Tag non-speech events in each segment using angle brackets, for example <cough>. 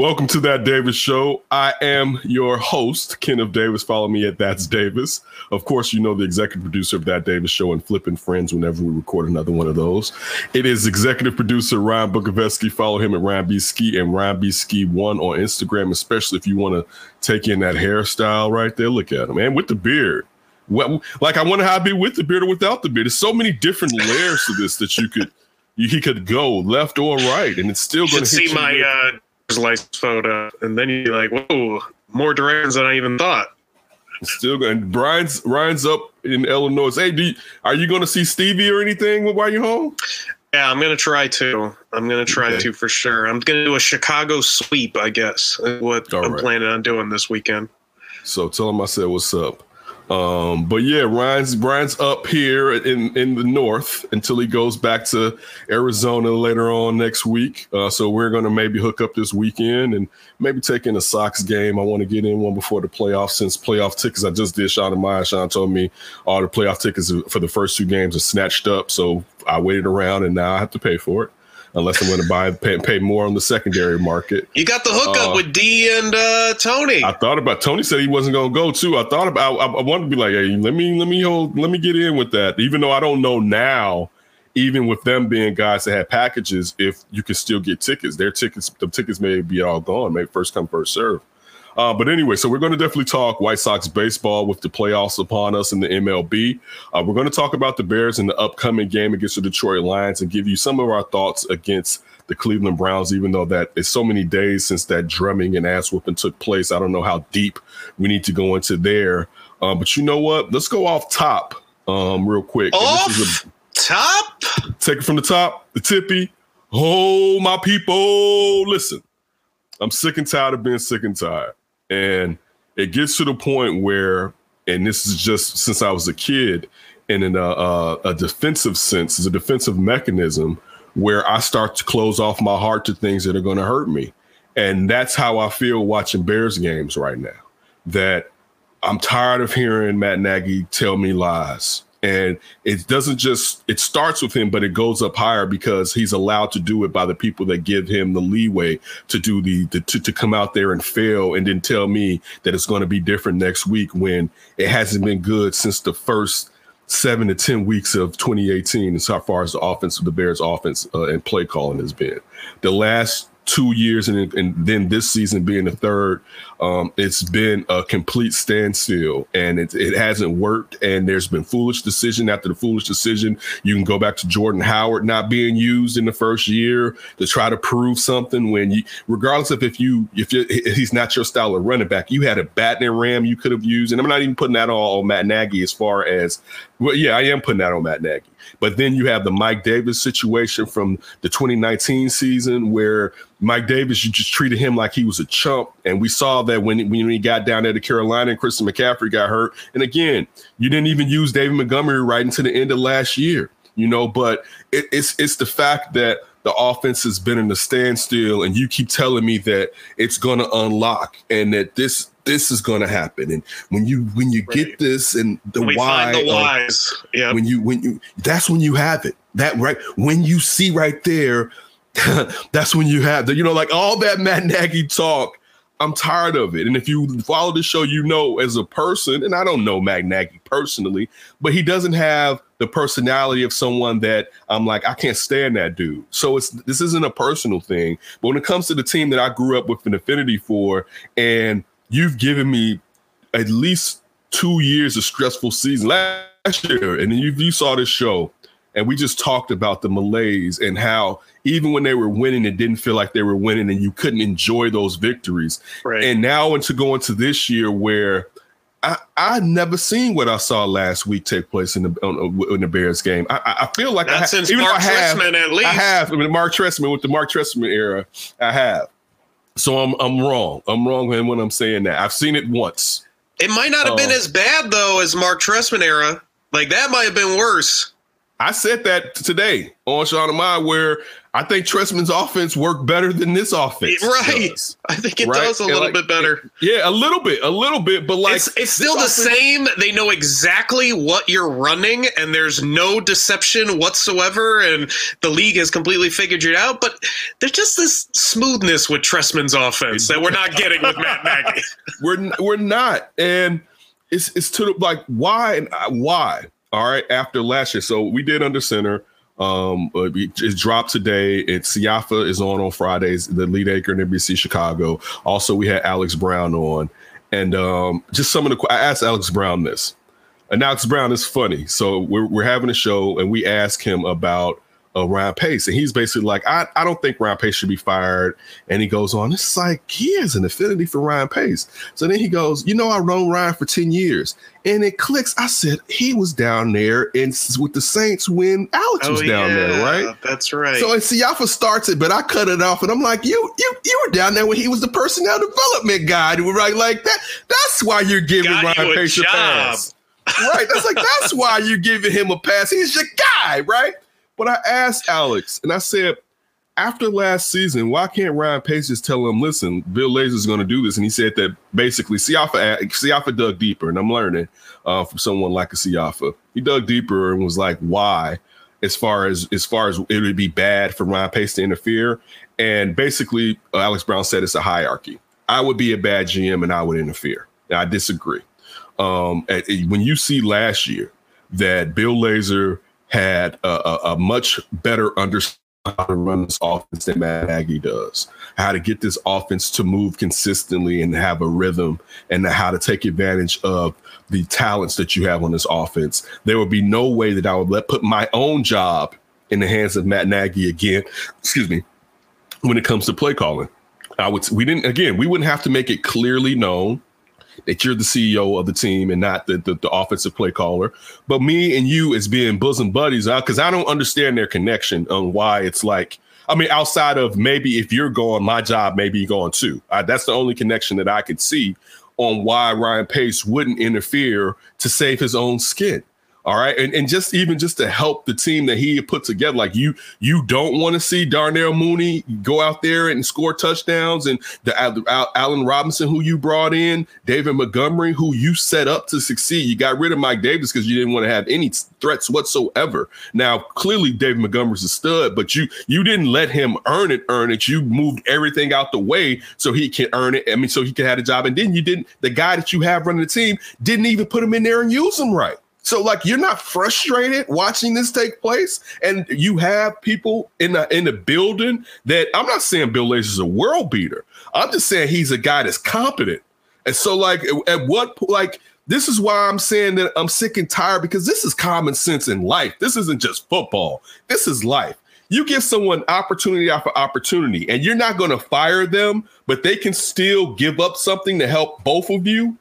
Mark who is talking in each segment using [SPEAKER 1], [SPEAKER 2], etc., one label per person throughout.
[SPEAKER 1] Welcome to that Davis show. I am your host, Kenneth Davis. Follow me at That's Davis. Of course, you know the executive producer of that Davis show and flipping friends whenever we record another one of those. It is executive producer Ryan Bukoveski. Follow him at Ryan B Ski and Ryan B Ski One on Instagram, especially if you want to take in that hairstyle right there. Look at him, man, with the beard. Well, like I wonder how I'd be with the beard or without the beard. There's so many different layers to this that you could you, he could go left or right, and it's still going to
[SPEAKER 2] see my uh, license photo, and then you're like, "Whoa, more directions than I even thought."
[SPEAKER 1] Still going. Brian's Ryan's up in Illinois. Hey, do you, are you going to see Stevie or anything while you're home?
[SPEAKER 2] Yeah, I'm gonna try to. I'm gonna try
[SPEAKER 1] Okay.
[SPEAKER 2] to for sure. I'm gonna do a Chicago sweep, I guess. What
[SPEAKER 1] All
[SPEAKER 2] I'm
[SPEAKER 1] right.
[SPEAKER 2] planning on doing this weekend.
[SPEAKER 1] So tell him I said what's up. Um, but yeah, Ryan's Brian's up here in in the north until he goes back to Arizona later on next week. Uh, so we're gonna maybe hook up this weekend and maybe take in a Sox game. I want to get in one before the playoffs since playoff tickets. I just did Sean and Maya. Sean told me all the playoff tickets for the first two games are snatched up. So I waited around and now I have to pay for it. Unless I'm going to buy pay, pay more on the secondary market.
[SPEAKER 2] You got the hookup
[SPEAKER 1] Uh,
[SPEAKER 2] with D and uh, Tony.
[SPEAKER 1] I thought about Tony said he wasn't going to go too. I thought about I, I wanted to be like, hey, let me let me hold let me get in with that. Even though I don't know now, even with them being guys that had packages, if you can still get tickets. Their tickets, the tickets may be all gone, maybe first come first serve. Uh, but anyway, so we're going to definitely talk White Sox baseball with the playoffs upon us in the MLB. Uh, we're going to talk about the Bears in the upcoming game against the Detroit Lions and give you some of our thoughts against the Cleveland Browns, even though that is so many days since that drumming and ass whooping took place. I don't know how deep we need to go into there. Um, but you know what? Let's go off top um, real quick. Is a-
[SPEAKER 2] Off top.
[SPEAKER 1] Take it from the top, the tippy. Oh, my people, listen. I'm sick and tired of being sick and tired. And it gets to the point where, and this is just since I was a kid, and in a, a, a defensive sense, as a defensive mechanism, where I start to close off my heart to things that are going to hurt me. And that's how I feel watching Bears games right now. That I'm tired of hearing Matt Nagy tell me lies. And it doesn't just it starts with him, but it goes up higher because he's allowed to do it by the people that give him the leeway to do the, the to, to come out there and fail and then tell me that it's going to be different next week when it hasn't been good since the first seven to ten weeks of 2018 as far as the offense of the Bears offense uh, and play calling has been. The last two years and, and then this season being the third, um, it's been a complete standstill and it, it hasn't worked. And there's been foolish decision after the foolish decision. You can go back to Jordan Howard not being used in the first year to try to prove something when you, regardless of if you, if you, if he's not your style of running back, you had a Batman Ram you could have used. And I'm not even putting that all on Matt Nagy as far as, well, yeah, I am putting that on Matt Nagy. But then you have the Mike Davis situation from the 2019 season where Mike Davis, you just treated him like he was a chump. And we saw that when, when he got down there to Carolina and Christian McCaffrey got hurt. And again, you didn't even use David Montgomery right into the end of last year, you know, but it, it's it's the fact that the offense has been in a standstill and you keep telling me that it's gonna unlock and that this this is gonna happen. And when you when you get this and the
[SPEAKER 2] we
[SPEAKER 1] why
[SPEAKER 2] the
[SPEAKER 1] of-
[SPEAKER 2] whys. Yeah.
[SPEAKER 1] when you when you that's when you have it that right when you see right there <laughs> that's when you have the you know like all that matt nagy talk i'm tired of it and if you follow the show you know as a person and i don't know matt nagy personally but he doesn't have the personality of someone that i'm like i can't stand that dude so it's this isn't a personal thing but when it comes to the team that i grew up with an affinity for and you've given me at least two years of stressful season last year, and then you, you saw this show, and we just talked about the malaise and how even when they were winning, it didn't feel like they were winning, and you couldn't enjoy those victories.
[SPEAKER 2] Right.
[SPEAKER 1] And now into going to this year where I I never seen what I saw last week take place in the on, uh, in the Bears game. I, I- I feel like I
[SPEAKER 2] That's
[SPEAKER 1] ha-
[SPEAKER 2] since
[SPEAKER 1] even
[SPEAKER 2] Mark
[SPEAKER 1] I have,
[SPEAKER 2] Trestman, at least.
[SPEAKER 1] I have I mean, Mark Trestman with the Mark Trestman era. I have. So I'm I'm wrong. I'm wrong when I'm saying that. I've seen it once.
[SPEAKER 2] It might not have been
[SPEAKER 1] Oh.
[SPEAKER 2] as bad though as Mark Trestman era. Like that might have been worse.
[SPEAKER 1] I said that today on Sean and I, where I think Trestman's offense worked better than this offense.
[SPEAKER 2] Right.
[SPEAKER 1] does.
[SPEAKER 2] I think it
[SPEAKER 1] Right?
[SPEAKER 2] does a
[SPEAKER 1] And,
[SPEAKER 2] little
[SPEAKER 1] like,
[SPEAKER 2] bit better.
[SPEAKER 1] Yeah, a little bit, a little bit, but like
[SPEAKER 2] it's it's still the
[SPEAKER 1] offense-
[SPEAKER 2] same. They know exactly what you're running, and there's no deception whatsoever. And the league has completely figured it out. But there's just this smoothness with Trestman's offense that we're not getting with Matt Nagy. <laughs>
[SPEAKER 1] We're we're not, and it's it's to the like why and why. All right, after last year, so we did under center. Um, uh, it dropped today. It's Siafa is on on Fridays, the lead anchor in NBC Chicago. Also, we had Alex Brown on, and um, just some of the. I asked Alex Brown this, and Alex Brown is funny. So we're we're having a show, and we ask him about uh, Ryan Pace, and he's basically like, I, I don't think Ryan Pace should be fired. And he goes on, it's like he has an affinity for Ryan Pace. So then he goes, you know, I known Ryan for 10 years. And it clicks. I said, he was down there and with the Saints when Alex was down there, right?
[SPEAKER 2] Oh, That's right.
[SPEAKER 1] So and Siafa starts it, but I cut it off, and I'm like, you, you, you were down there when he was the personnel development guy. We're like, like that. That's why you're giving
[SPEAKER 2] Got you
[SPEAKER 1] Ryan
[SPEAKER 2] a
[SPEAKER 1] Pace a
[SPEAKER 2] job.
[SPEAKER 1] pass, right? That's like that's why you're giving him a pass. He's your guy, right? But I asked Alex, and I said, after last season, why can't Ryan Pace just tell him, listen, Bill Lazor's going to do this? And he said that basically Siafa, Siafa dug deeper, and I'm learning uh, from someone like a Siafa. He dug deeper and was like, why? As far as as far as it would be bad for Ryan Pace to interfere, and basically uh, Alex Brown said it's a hierarchy. I would be a bad GM and I would interfere. And I disagree. Um, at- when you see last year that Bill Lazor had a, a, a much better understanding how to run this offense than Matt Nagy does, how to get this offense to move consistently and have a rhythm, and how to take advantage of the talents that you have on this offense. There would be no way that I would let put my own job in the hands of Matt Nagy again. Excuse me. When it comes to play calling, I would. We didn't. Again, we wouldn't have to make it clearly known that you're the CEO of the team and not the, the, the offensive play caller. But me and you as being bosom buddies, because I don't understand their connection on why it's like, I mean, outside of maybe if you're going, my job may be going too. Uh, that's the only connection that I could see on why Ryan Pace wouldn't interfere to save his own skin. All right. And, and just even just to help the team that he put together, like you, you don't want to see Darnell Mooney go out there and score touchdowns and the Al- Al- Allen Robinson, who you brought in, David Montgomery, who you set up to succeed. You got rid of Mike Davis because you didn't want to have any threats whatsoever. Now, clearly David Montgomery's a stud, but you you didn't let him earn it, earn it. You moved everything out the way so he can earn it. I mean, so he can have a job. And then you didn't, the guy that you have running the team didn't even put him in there and use him right. So like you're not frustrated watching this take place, and you have people in the in the building that I'm not saying Bill Lazor's a world beater. I'm just saying he's a guy that's competent. And so like at what like this is why I'm saying that I'm sick and tired because this is common sense in life. This isn't just football. This is life. You give someone opportunity after opportunity, and you're not going to fire them, but they can still give up something to help both of you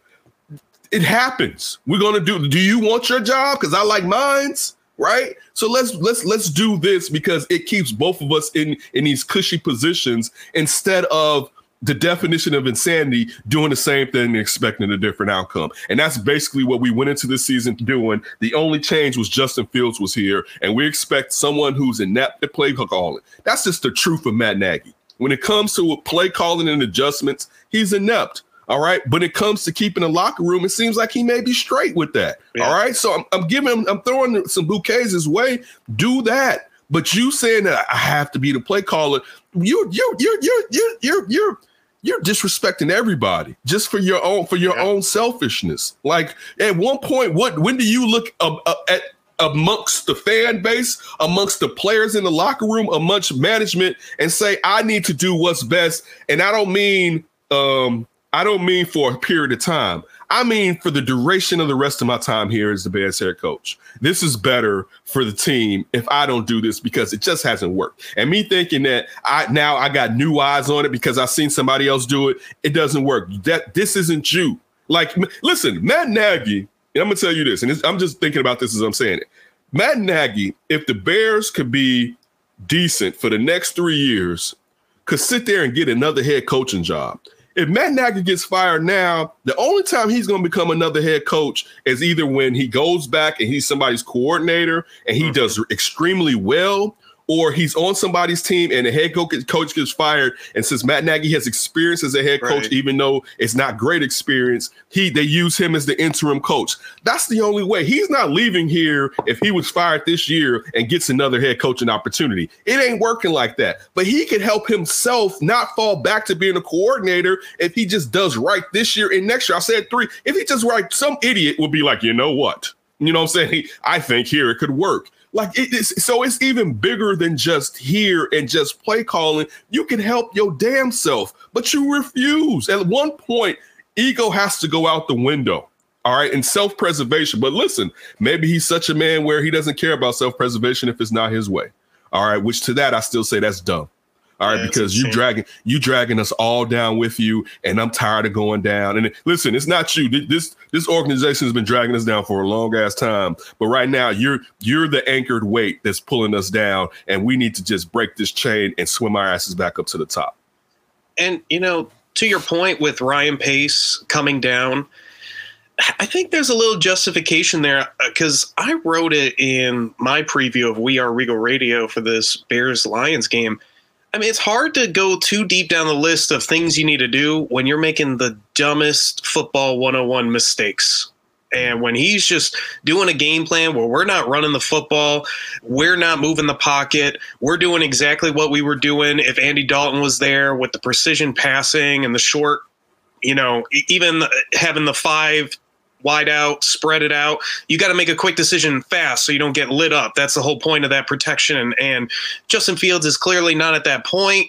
[SPEAKER 1] it happens. We're gonna do. Do you want your job? Because I like mine's. Right. So let's let's let's do this because it keeps both of us in in these cushy positions instead of the definition of insanity doing the same thing and expecting a different outcome. And that's basically what we went into this season doing. The only change was Justin Fields was here, and we expect someone who's inept to play calling. That's just the truth of Matt Nagy. When it comes to play calling and adjustments, he's inept. All right. But it comes to keeping the locker room, it seems like he may be straight with that.
[SPEAKER 2] Yeah.
[SPEAKER 1] All right. So I'm, I'm giving him, I'm throwing some bouquets his way. Do that. But you saying that I have to be the play caller, you you you you you you're you're you're disrespecting everybody just for your own for your
[SPEAKER 2] Yeah.
[SPEAKER 1] own selfishness. Like at one point, what when do you look uh, uh, at amongst the fan base, amongst the players in the locker room, amongst management, and say I need to do what's best? And I don't mean um I don't mean for a period of time. I mean for the duration of the rest of my time here as the Bears head coach. This is better for the team if I don't do this because it just hasn't worked. And me thinking that I now I got new eyes on it because I've seen somebody else do it, it doesn't work. That this isn't you. Like listen, Matt Nagy, and I'm gonna tell you this, and I'm just thinking about this as I'm saying it. Matt Nagy, if the Bears could be decent for the next three years, could sit there and get another head coaching job. If Matt Nagy gets fired now, the only time he's going to become another head coach is either when he goes back and he's somebody's coordinator and he mm-hmm. does extremely well, or he's on somebody's team and the head coach gets fired. And since Matt Nagy has experience as a head coach, right. even though it's not great experience, he they use him as the interim coach. That's the only way. He's not leaving here if he was fired this year and gets another head coaching opportunity. It ain't working like that. But he could help himself not fall back to being a coordinator if he just does right this year and next year. I said three. If he just right, some idiot will be like, you know what? You know what I'm saying? <laughs> I think here it could work. Like it is, so it's even bigger than just here and just play calling. You can help your damn self, but you refuse. At one point, ego has to go out the window. All right, and self-preservation. But listen, maybe he's such a man where he doesn't care about self-preservation if it's not his way. All right, which to that I still say that's dumb. All right, yeah, because you dragging you dragging us all down with you, and I'm tired of going down. And listen, it's not you. This this organization has been dragging us down for a long ass time. But right now, you're you're the anchored weight that's pulling us down, and we need to just break this chain and swim our asses back up to the top.
[SPEAKER 2] And you know, to your point with Ryan Pace coming down, I think there's a little justification there because uh, I wrote it in my preview of We Are Regal Radio for this Bears Lions game I mean, it's hard to go too deep down the list of things you need to do when you're making the dumbest football 101 mistakes. And when he's just doing a game plan where we're not running the football, we're not moving the pocket, we're doing exactly what we were doing if Andy Dalton was there with the precision passing and the short, you know, even having the five wide out, spread it out. You got to make a quick decision fast so you don't get lit up. That's the whole point of that protection. And Justin Fields is clearly not at that point.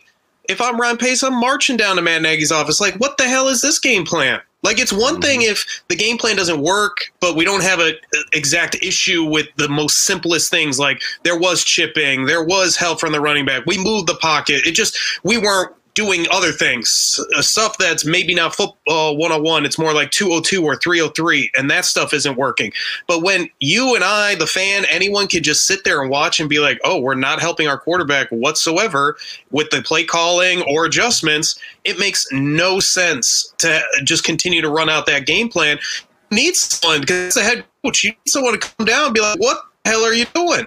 [SPEAKER 2] If I'm Ryan Pace, I'm marching down to Matt Nagy's office. Like, what the hell is this game plan? Like, it's one mm-hmm. thing if the game plan doesn't work, but we don't have an exact issue with the most simplest things. Like, there was chipping, there was help from the running back. We moved the pocket. It just, we weren't doing other things, uh, stuff that's maybe not football 101. It's more like 202 or 303, and that stuff isn't working. But when you and I, the fan, anyone can just sit there and watch and be like, oh, we're not helping our quarterback whatsoever with the play calling or adjustments, it makes no sense to just continue to run out that game plan. You need someone, because the head coach, you need someone to come down and be like, what the hell are you doing?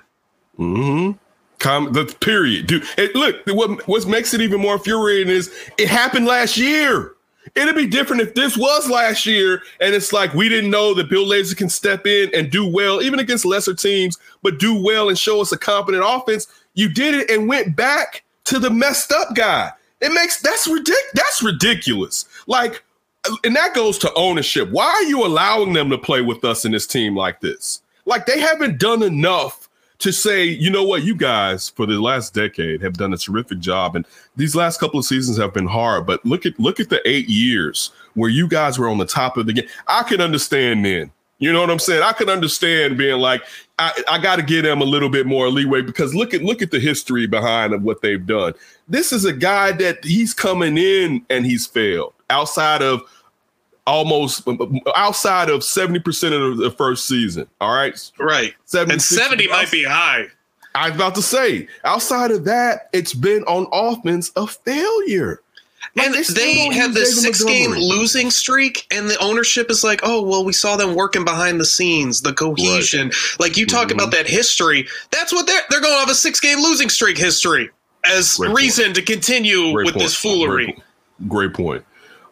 [SPEAKER 1] Mm-hmm. The period, dude. It, look, what what makes it even more infuriating is it happened last year. It'd be different if this was last year, and it's like we didn't know that Bill Lazor can step in and do well, even against lesser teams, but do well and show us a competent offense. You did it and went back to the messed up guy. It makes that's ridiculous. That's ridiculous. Like, and that goes to ownership. Why are you allowing them to play with us in this team like this? Like they haven't done enough to say, you know what, you guys for the last decade have done a terrific job, and these last couple of seasons have been hard. But look at look at the eight years where you guys were on the top of the game. I can understand then. You know what I'm saying? I can understand being like, I, I got to give them a little bit more leeway because look at look at the history behind of what they've done. This is a guy that he's coming in and he's failed outside of almost outside of 70% of the first season. All right.
[SPEAKER 2] Right. 70, and 70 might be high.
[SPEAKER 1] I was about to say, outside of that, it's been on offense a failure.
[SPEAKER 2] Like and they, they have this six game losing streak, and the ownership is like, oh, well, we saw them working behind the scenes, the cohesion. Right. Like you talk mm-hmm. about that history. That's what they're they're going off a six game losing streak history as Great reason point. to continue Great with point. this foolery.
[SPEAKER 1] Great, Great point.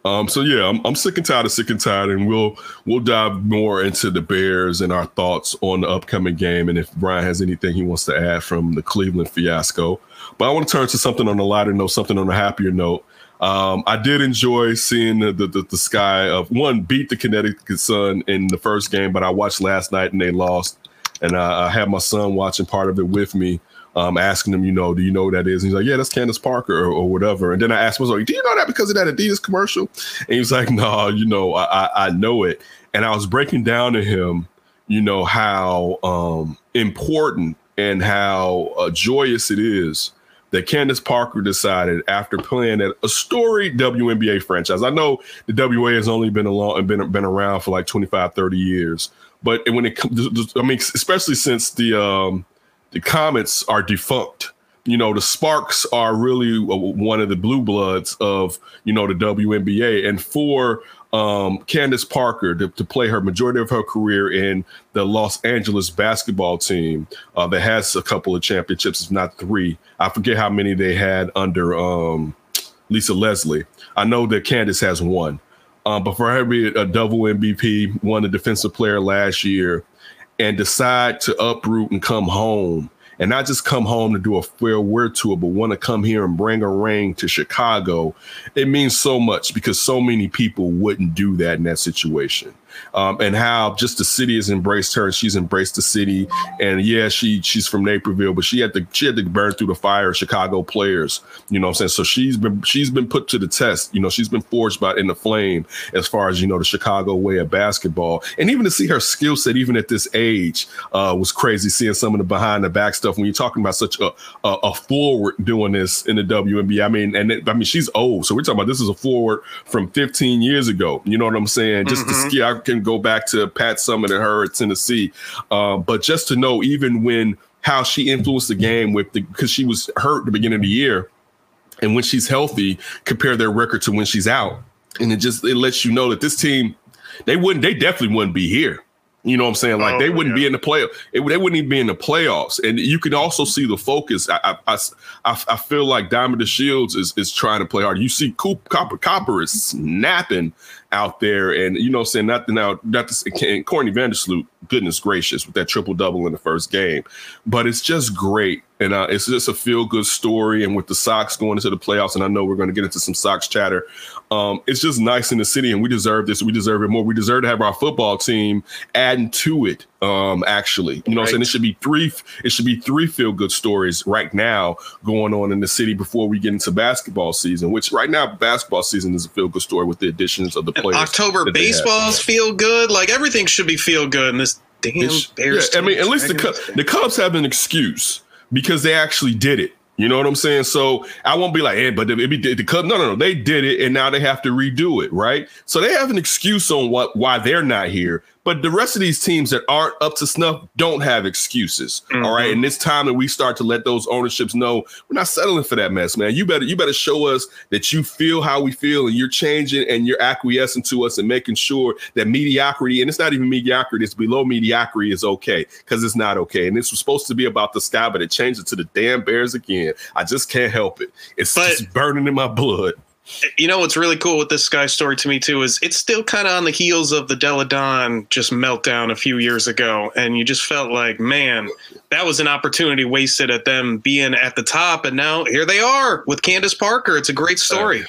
[SPEAKER 1] Um, so yeah, I'm, I'm sick and tired of sick and tired, and we'll we'll dive more into the Bears and our thoughts on the upcoming game, and if Brian has anything he wants to add from the Cleveland fiasco. But I want to turn to something on a lighter note, something on a happier note. Um, I did enjoy seeing the, the, the, the sky of one beat the Connecticut Sun in the first game, but I watched last night and they lost, and I, I had my son watching part of it with me um, asking him, you know, do you know who that is? And he's like, yeah, that's Candace Parker or, or whatever. And then I asked him, I like, do you know that because of that Adidas commercial? And he was like, no, you know, I, I, I know it. And I was breaking down to him, you know, how um, important and how uh, joyous it is that Candace Parker decided after playing at a storied WNBA franchise. I know the WA has only been along been been around for like 25, 30 years, but when it comes, I mean, especially since the um, the Comets are defunct. you know, the Sparks are really one of the blue bloods of, you know, the WNBA. And for um, Candace Parker to, to, play her majority of her career in the Los Angeles basketball team uh, that has a couple of championships, if not three. I forget how many they had under um, Lisa Leslie. I know that Candace has one. Um, but for her to be a double MVP, won the defensive player last year, and decide to uproot and come home. And not just come home to do a farewell tour, but want to come here and bring a ring to Chicago, it means so much because so many people wouldn't do that in that situation um, and how just the city has embraced her. And she's embraced the city, and yeah, she she's from Naperville, but she had to she had to burn through the fire of Chicago players. You know what I'm saying? So she's been she's been put to the test. You know, she's been forged by in the flame as far as you know the Chicago way of basketball, and even to see her skill set even at this age uh, was crazy. Seeing some of the behind the back stuff when you're talking about such a, a, a forward doing this in the WNBA. I mean, and it, I mean she's old, so we're talking about this is a forward from 15 years ago. You know what I'm saying? Just mm-hmm. the skill can go back to Pat Summitt and her at Tennessee. Uh, but just to know, even when how she influenced the game with the because she was hurt at the beginning of the year, and when she's healthy, compare their record to when she's out, and it just it lets you know that this team they wouldn't they definitely wouldn't be here. You know what I'm saying? Like oh, they wouldn't yeah. be in the play. It, they wouldn't even be in the playoffs. And you can also see the focus. I I, I, I feel like Diamond DeShields is is trying to play hard. You see, Coop, Copper Copper is snapping out there. And you know, saying nothing out, not to, Courtney Vandersloot, goodness gracious, with that triple double in the first game. But it's just great. And uh, it's just a feel good story. And with the Sox going into the playoffs, and I know we're going to get into some Sox chatter, um, it's just nice in the city. And we deserve this. We deserve it more. We deserve to have our football team adding to it um, actually. You know right. I'm saying? It should be three, it should be three feel good stories right now going on in the city before we get into basketball season, which right now basketball season is a feel good story with the additions of the players.
[SPEAKER 2] And October baseballs feel good. Like everything should be feel good in this damn Bears.
[SPEAKER 1] Yeah, I mean, at least the, the Cubs have an excuse because they actually did it. You know what I'm saying? So I won't be like, hey, but it be the Cubs. No, no, no. They did it, and now they have to redo it, right? So they have an excuse on what why they're not here. But the rest of these teams that aren't up to snuff don't have excuses. Mm-hmm. All right. And it's time that we start to let those ownerships know we're not settling for that mess, man. You better you better show us that you feel how we feel and you're changing and you're acquiescing to us and making sure that mediocrity, and it's not even mediocrity, it's below mediocrity is okay, because it's not okay. And this was supposed to be about the sky, but it changed it to the damn bears again. I just can't help it. It's but, just burning in my blood.
[SPEAKER 2] You know what's really cool with this Sky story to me too is it's still kind of on the heels of the Delle Donne just meltdown a few years ago, and you just felt like, man, that was an opportunity wasted at them being at the top, and now here they are with Candace Parker. It's a great story.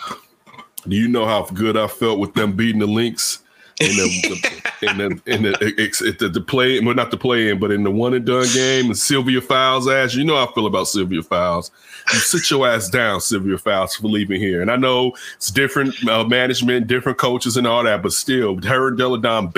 [SPEAKER 1] Do you know how good I felt with them beating the Lynx in the, in the in the, the, the play, well not the play in, but in the one and done game, and Sylvia Fowles ass. You know how I feel about Sylvia Fowles. You sit your ass down, Sylvia Fowles, for leaving here. And I know it's different uh, management, different coaches, and all that, but still, her Delle Donne.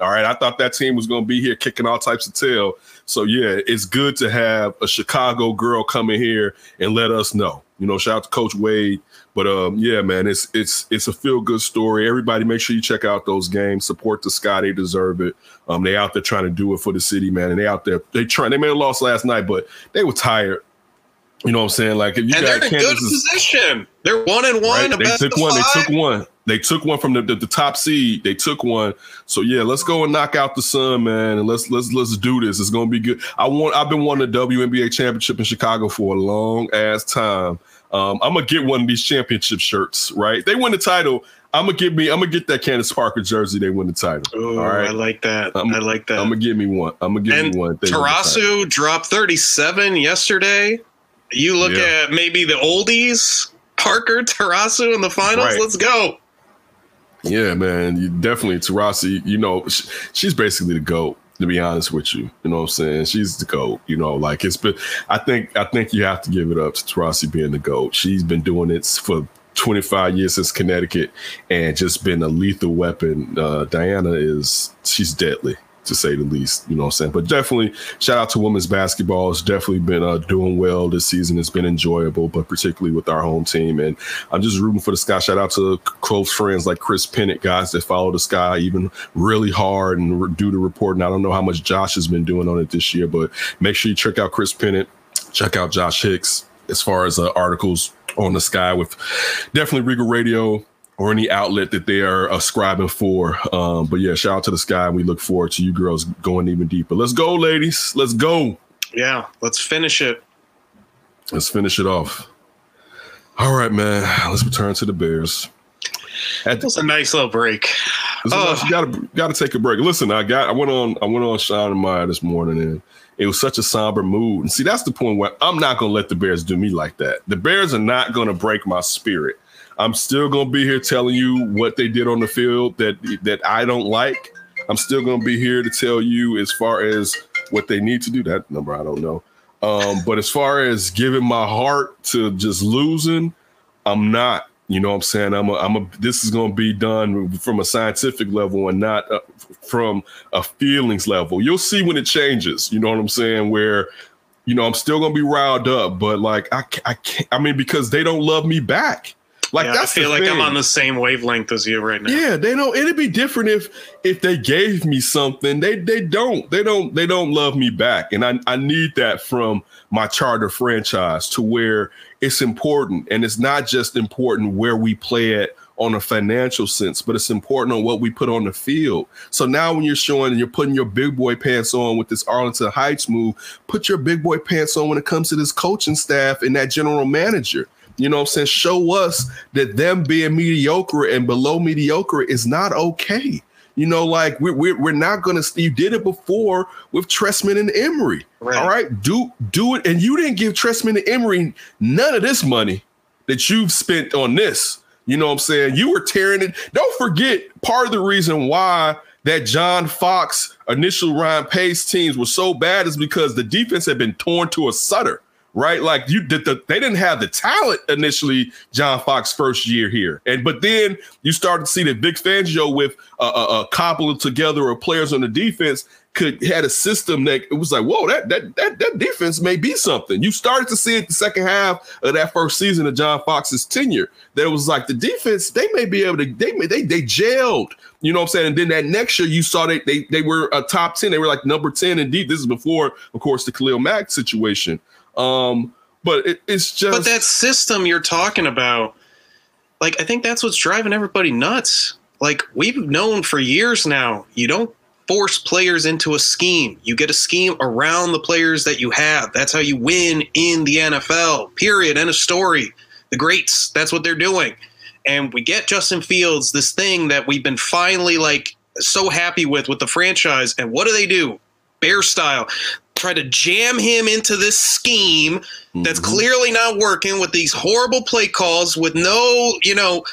[SPEAKER 1] All right, I thought that team was going to be here kicking all types of tail. So yeah, it's good to have a Chicago girl come in here and let us know. You know, shout out to Coach Wade but um, yeah, man, it's it's it's a feel good story. Everybody, make sure you check out those games. Support the Sky; they deserve it. Um, they out there trying to do it for the city, man, and they out there they trying. They made a loss last night, but they were tired. You know what I'm saying? Like if you
[SPEAKER 2] and
[SPEAKER 1] got
[SPEAKER 2] they're in good position. They're one and one.
[SPEAKER 1] Right? They took one. Five. They took one. They took one from the, the, the, top seed. They took one. So yeah, let's go and knock out the sun, man, and let's let's let's do this. It's gonna be good. I want. I've been wanting a WNBA championship in Chicago for a long ass time. Um, I'm gonna get one of these championship shirts. Right? They win the title. I'm gonna get me. I'm gonna get that Candace Parker jersey. They win the title.
[SPEAKER 2] Oh, all right. I like that. I'm, i like that.
[SPEAKER 1] I'm gonna give me one. I'm gonna give and me one.
[SPEAKER 2] Taurasi dropped 37 yesterday. You look yeah. at maybe the oldies, Parker Taurasi in the finals. Right. Let's go.
[SPEAKER 1] Yeah, man. You definitely Taurasi. You know, she's basically the goat to be honest with you. You know what I'm saying? She's the GOAT, you know, like it's been I think I think you have to give it up to Taurasi being the GOAT. She's been doing it for 25 years since Connecticut and just been a lethal weapon. Uh, Diana is she's deadly to say the least. You know what I'm saying? But definitely shout out to women's basketball. It's definitely been uh, doing well this season. It's been enjoyable, but particularly with our home team. And I'm just rooting for the Sky. Shout out to close friends like Chris Pennant, guys that follow the Sky even really hard and do the reporting. I don't know how much Josh has been doing on it this year, but make sure you check out Chris Pennant, check out Josh Hicks as far as uh, articles on the sky with definitely Regal Radio or any outlet that they are ascribing for. Um, but yeah, shout out to the sky. We look forward to you girls going even deeper. Let's go, ladies. Let's go.
[SPEAKER 2] Yeah, let's finish it.
[SPEAKER 1] Let's finish it off. All right, man. Let's return to the Bears.
[SPEAKER 2] That was a nice little break.
[SPEAKER 1] Oh. You gotta gotta take a break. Listen, I got I went on I went on Sean and Maya this morning and it was such a somber mood. And see, that's the point where I'm not gonna let the Bears do me like that. The Bears are not gonna break my spirit. I'm still gonna be here telling you what they did on the field that that I don't like. I'm still gonna be here to tell you as far as what they need to do. That number I don't know. Um, but as far as giving my heart to just losing, I'm not. You know what I'm saying? I'm a, I'm a, this is going to be done from a scientific level and not uh, from a feelings level. You'll see when it changes. You know what I'm saying? Where, you know, I'm still going to be riled up, but like, I, I can't, I mean, because they don't love me back. Like
[SPEAKER 2] yeah,
[SPEAKER 1] that's
[SPEAKER 2] I feel like
[SPEAKER 1] thing.
[SPEAKER 2] I'm on the same wavelength as you right now.
[SPEAKER 1] Yeah, they don't. It'd be different if if they gave me something. They they don't. They don't. They don't love me back, and I I need that from my charter franchise to where it's important, and it's not just important where we play it on a financial sense, but it's important on what we put on the field. So now when you're showing and you're putting your big boy pants on with this Arlington Heights move, put your big boy pants on when it comes to this coaching staff and that general manager. You know what I'm saying? Show us that them being mediocre and below mediocre is not okay. You know, like we're we're, we're not gonna. You did it before with Trestman and Emery.
[SPEAKER 2] Right.
[SPEAKER 1] All right, do do it, and you didn't give Trestman and Emery none of this money that you've spent on this. You know what I'm saying? You were tearing it. Don't forget, part of the reason why that John Fox initial Ryan Pace teams were so bad is because the defense had been torn to a sutter right? Like you did the they didn't have the talent initially, John Fox first year here, and but then you started to see that Vic Fangio with a, a, a couple together of players on the defense could had a system that it was like, whoa, that that that that defense may be something. You started to see it the second half of that first season of John Fox's tenure. That it was like the defense, they may be able to, they they they gelled. You know what I'm saying? And then that next year, you saw they they they were a top 10. They were like number 10 indeed. This is before, of course, the Khalil Mack situation. Um, but it, it's just
[SPEAKER 2] But that system you're talking about, like I think that's what's driving everybody nuts. Like we've known for years now, you don't force players into a scheme. You get a scheme around the players that you have. That's how you win in the NFL. Period. End of story. The greats, that's what they're doing. And we get Justin Fields, this thing that we've been finally like so happy with with the franchise. And what do they do? Bear style. Try to jam him into this scheme that's mm-hmm. clearly not working with these horrible play calls with no, you know,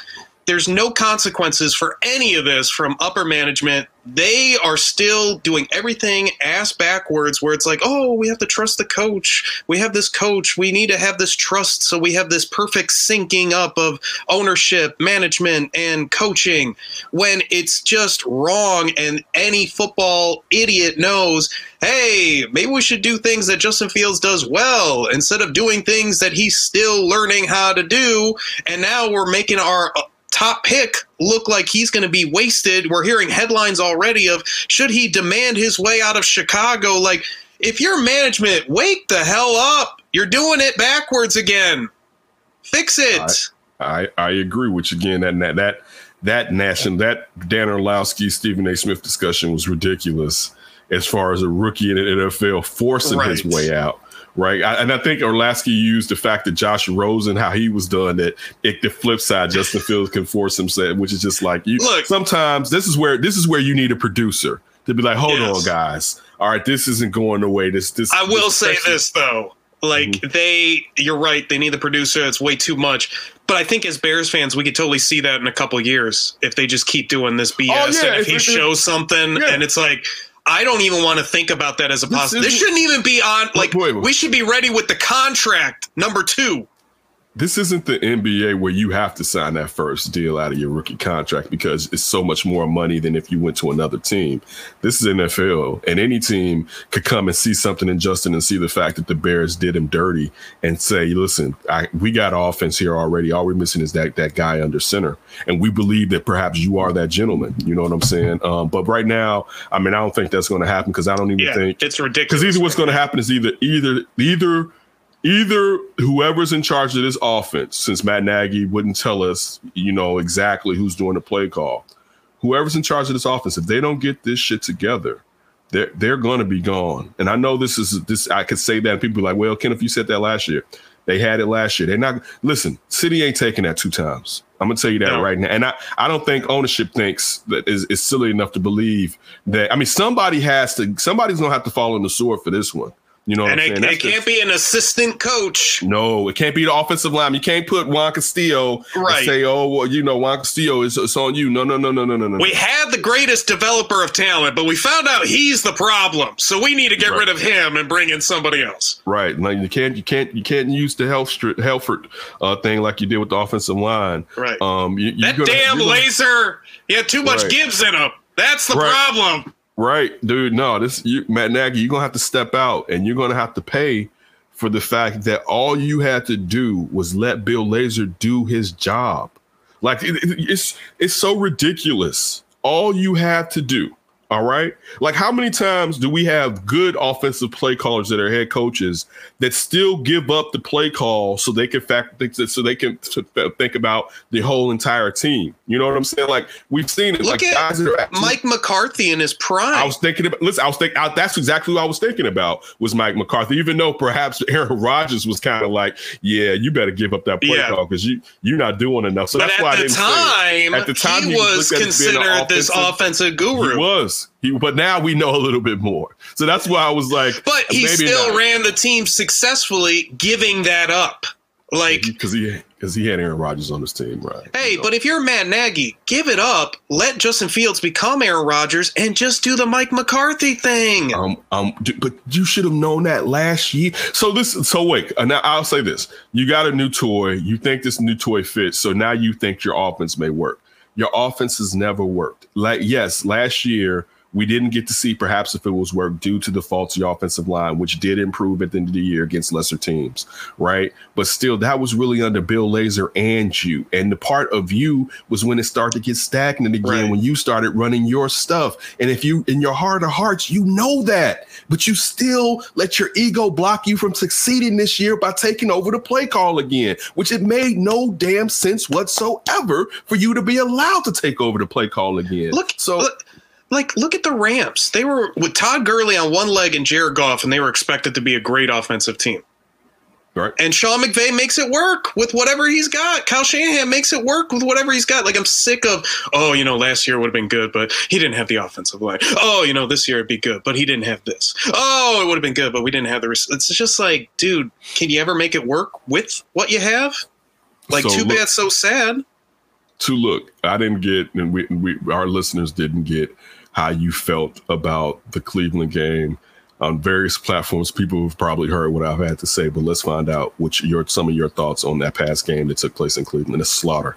[SPEAKER 2] there's no consequences for any of this from upper management. They are still doing everything ass backwards, where it's like, oh, we have to trust the coach. We have this coach. We need to have this trust. So we have this perfect syncing up of ownership, management, and coaching when it's just wrong. And any football idiot knows hey, maybe we should do things that Justin Fields does well instead of doing things that he's still learning how to do. And now we're making our top pick look like he's going to be wasted. We're hearing headlines already of should he demand his way out of Chicago? Like, if your management, wake the hell up. You're doing it backwards again. Fix it.
[SPEAKER 1] I, I agree with you again. That that that that national that Dan Orlovsky Stephen A. Smith discussion was ridiculous as far as a rookie in the NFL forcing his way out. Right. I, and I think Orlovsky used the fact that Josh Rosen, how he was done that it, the flip side, Justin Fields can force himself, which is just like you
[SPEAKER 2] Look.
[SPEAKER 1] sometimes this is where this is where you need a producer to be like, hold
[SPEAKER 2] Yes.
[SPEAKER 1] on, guys. All right, this isn't going away. This this
[SPEAKER 2] I will
[SPEAKER 1] this
[SPEAKER 2] say this though. Like
[SPEAKER 1] Mm-hmm.
[SPEAKER 2] they you're right, they need the producer, it's way too much. But I think as Bears fans, we could totally see that in a couple years if they just keep doing this BS
[SPEAKER 1] Oh, yeah,
[SPEAKER 2] and if
[SPEAKER 1] if
[SPEAKER 2] he shows something
[SPEAKER 1] Yeah.
[SPEAKER 2] and it's like I don't even want to think about that as a possibility. This
[SPEAKER 1] isn't-
[SPEAKER 2] shouldn't even be on like
[SPEAKER 1] wait, wait, wait.
[SPEAKER 2] we should be ready with the contract number 2.
[SPEAKER 1] This isn't the NBA where you have to sign that first deal out of your rookie contract because it's so much more money than if you went to another team. This is NFL, and any team could come and see something in Justin and see the fact that the Bears did him dirty and say, "Listen, I, we got offense here already. All we're missing is that that guy under center, and we believe that perhaps you are that gentleman." You know what I'm saying? Um, but right now, I mean, I don't think that's going to happen because I don't even
[SPEAKER 2] Yeah,
[SPEAKER 1] think
[SPEAKER 2] it's ridiculous.
[SPEAKER 1] because either what's going to happen is either either either either whoever's in charge of this offense, since Matt Nagy wouldn't tell us, you know, exactly who's doing the play call, whoever's in charge of this offense, if they don't get this shit together, they're they're going to be gone. And I know this is this. I could say that, and people are like, "Well, Ken, if you said that last year, they had it last year. They're not. Listen, City ain't taking that two times. I'm gonna tell you that
[SPEAKER 2] No.
[SPEAKER 1] right now. And I, I don't think ownership thinks that is, is silly enough to believe that. I mean, somebody has to. Somebody's gonna have to fall on the sword for this one. You know
[SPEAKER 2] And it, it can't be an assistant coach.
[SPEAKER 1] no, it can't be the offensive line. You can't put Juan Castillo
[SPEAKER 2] Right.
[SPEAKER 1] and say, "Oh, well, you know, Juan Castillo is it's on you." No, no, no, no, no, no, no.
[SPEAKER 2] We had the greatest developer of talent, but we found out he's the problem. So we need to get
[SPEAKER 1] Right.
[SPEAKER 2] rid of him and bring in somebody else.
[SPEAKER 1] Right. Like you can't you can't you can't use the Helfstr- Helford uh, thing like you did with the offensive line.
[SPEAKER 2] Right.
[SPEAKER 1] Um. You,
[SPEAKER 2] That
[SPEAKER 1] gonna-
[SPEAKER 2] damn
[SPEAKER 1] gonna-
[SPEAKER 2] laser. He had too much
[SPEAKER 1] Right.
[SPEAKER 2] gives in him. That's the
[SPEAKER 1] Right.
[SPEAKER 2] problem.
[SPEAKER 1] Right, dude. No, this you, Matt Nagy. You're gonna have to step out, and you're gonna have to pay for the fact that all you had to do was let Bill Lazor do his job. Like it- it- it's it's so ridiculous. All you had to do. All right. Like how many times do we have good offensive play callers that are head coaches that still give up the play call so they can fact so they can think about the whole entire team? You know what I'm saying? Like we've seen it.
[SPEAKER 2] Look
[SPEAKER 1] like
[SPEAKER 2] at
[SPEAKER 1] guys that are actually-
[SPEAKER 2] Mike McCarthy in his prime.
[SPEAKER 1] I was thinking about. Listen, I was thinking. I, that's exactly what I was thinking about. Was Mike McCarthy? Even though perhaps <laughs> Aaron Rodgers was kind of like, "Yeah, you better give up that play
[SPEAKER 2] Yeah.
[SPEAKER 1] call because you you're not doing enough." So
[SPEAKER 2] but
[SPEAKER 1] that's why I didn't say
[SPEAKER 2] time,
[SPEAKER 1] At the time,
[SPEAKER 2] he
[SPEAKER 1] he was
[SPEAKER 2] was
[SPEAKER 1] looked at as being an
[SPEAKER 2] considered this
[SPEAKER 1] offensive-
[SPEAKER 2] guru.
[SPEAKER 1] He was. He, but now we know a little bit more. So that's why I was like,
[SPEAKER 2] But he still
[SPEAKER 1] not.
[SPEAKER 2] ran the team successfully, giving that up. Like,
[SPEAKER 1] because he because he had Aaron Rodgers on his team, right?
[SPEAKER 2] hey,
[SPEAKER 1] You know?
[SPEAKER 2] but if you're Matt Nagy, give it up. Let Justin Fields become Aaron Rodgers and just do the Mike McCarthy thing.
[SPEAKER 1] Um, um, but you should have known that last year. So this, so wait. uh, Now I'll say this: you got a new toy. You think this new toy fits, so now you think your offense may work. Your offense has never worked. Like yes, last year we didn't get to see perhaps if it was work due to the faulty offensive line, which did improve at the end of the year against lesser teams, right? But still, that was really under Bill Lazor and you. And the part of you was when it started to get stagnant again,
[SPEAKER 2] Right.
[SPEAKER 1] when you started running your stuff. And if you, in your heart of hearts, you know that, but you still let your ego block you from succeeding this year by taking over the play call again, which it made no damn sense whatsoever for you to be allowed to take over the play call again.
[SPEAKER 2] Look,
[SPEAKER 1] so
[SPEAKER 2] look, like look at the Rams. They were with Todd Gurley on one leg and Jared Goff, and they were expected to be a great offensive team.
[SPEAKER 1] right.
[SPEAKER 2] And Sean McVay makes it work with whatever he's got. Kyle Shanahan makes it work with whatever he's got. Like I'm sick of, oh, you know, last year would have been good, but he didn't have the offensive line. Oh, you know, this year it'd be good, but he didn't have this. Oh, it would have been good, but we didn't have the. Res- it's just like, dude, can you ever make it work with what you have? Like,
[SPEAKER 1] So
[SPEAKER 2] too
[SPEAKER 1] look-
[SPEAKER 2] bad, so sad.
[SPEAKER 1] to look, I didn't get, and we, we our listeners didn't get how you felt about the Cleveland game on various platforms. People have probably heard what I've had to say, but let's find out which your some of your thoughts on that past game that took place in Cleveland. A slaughter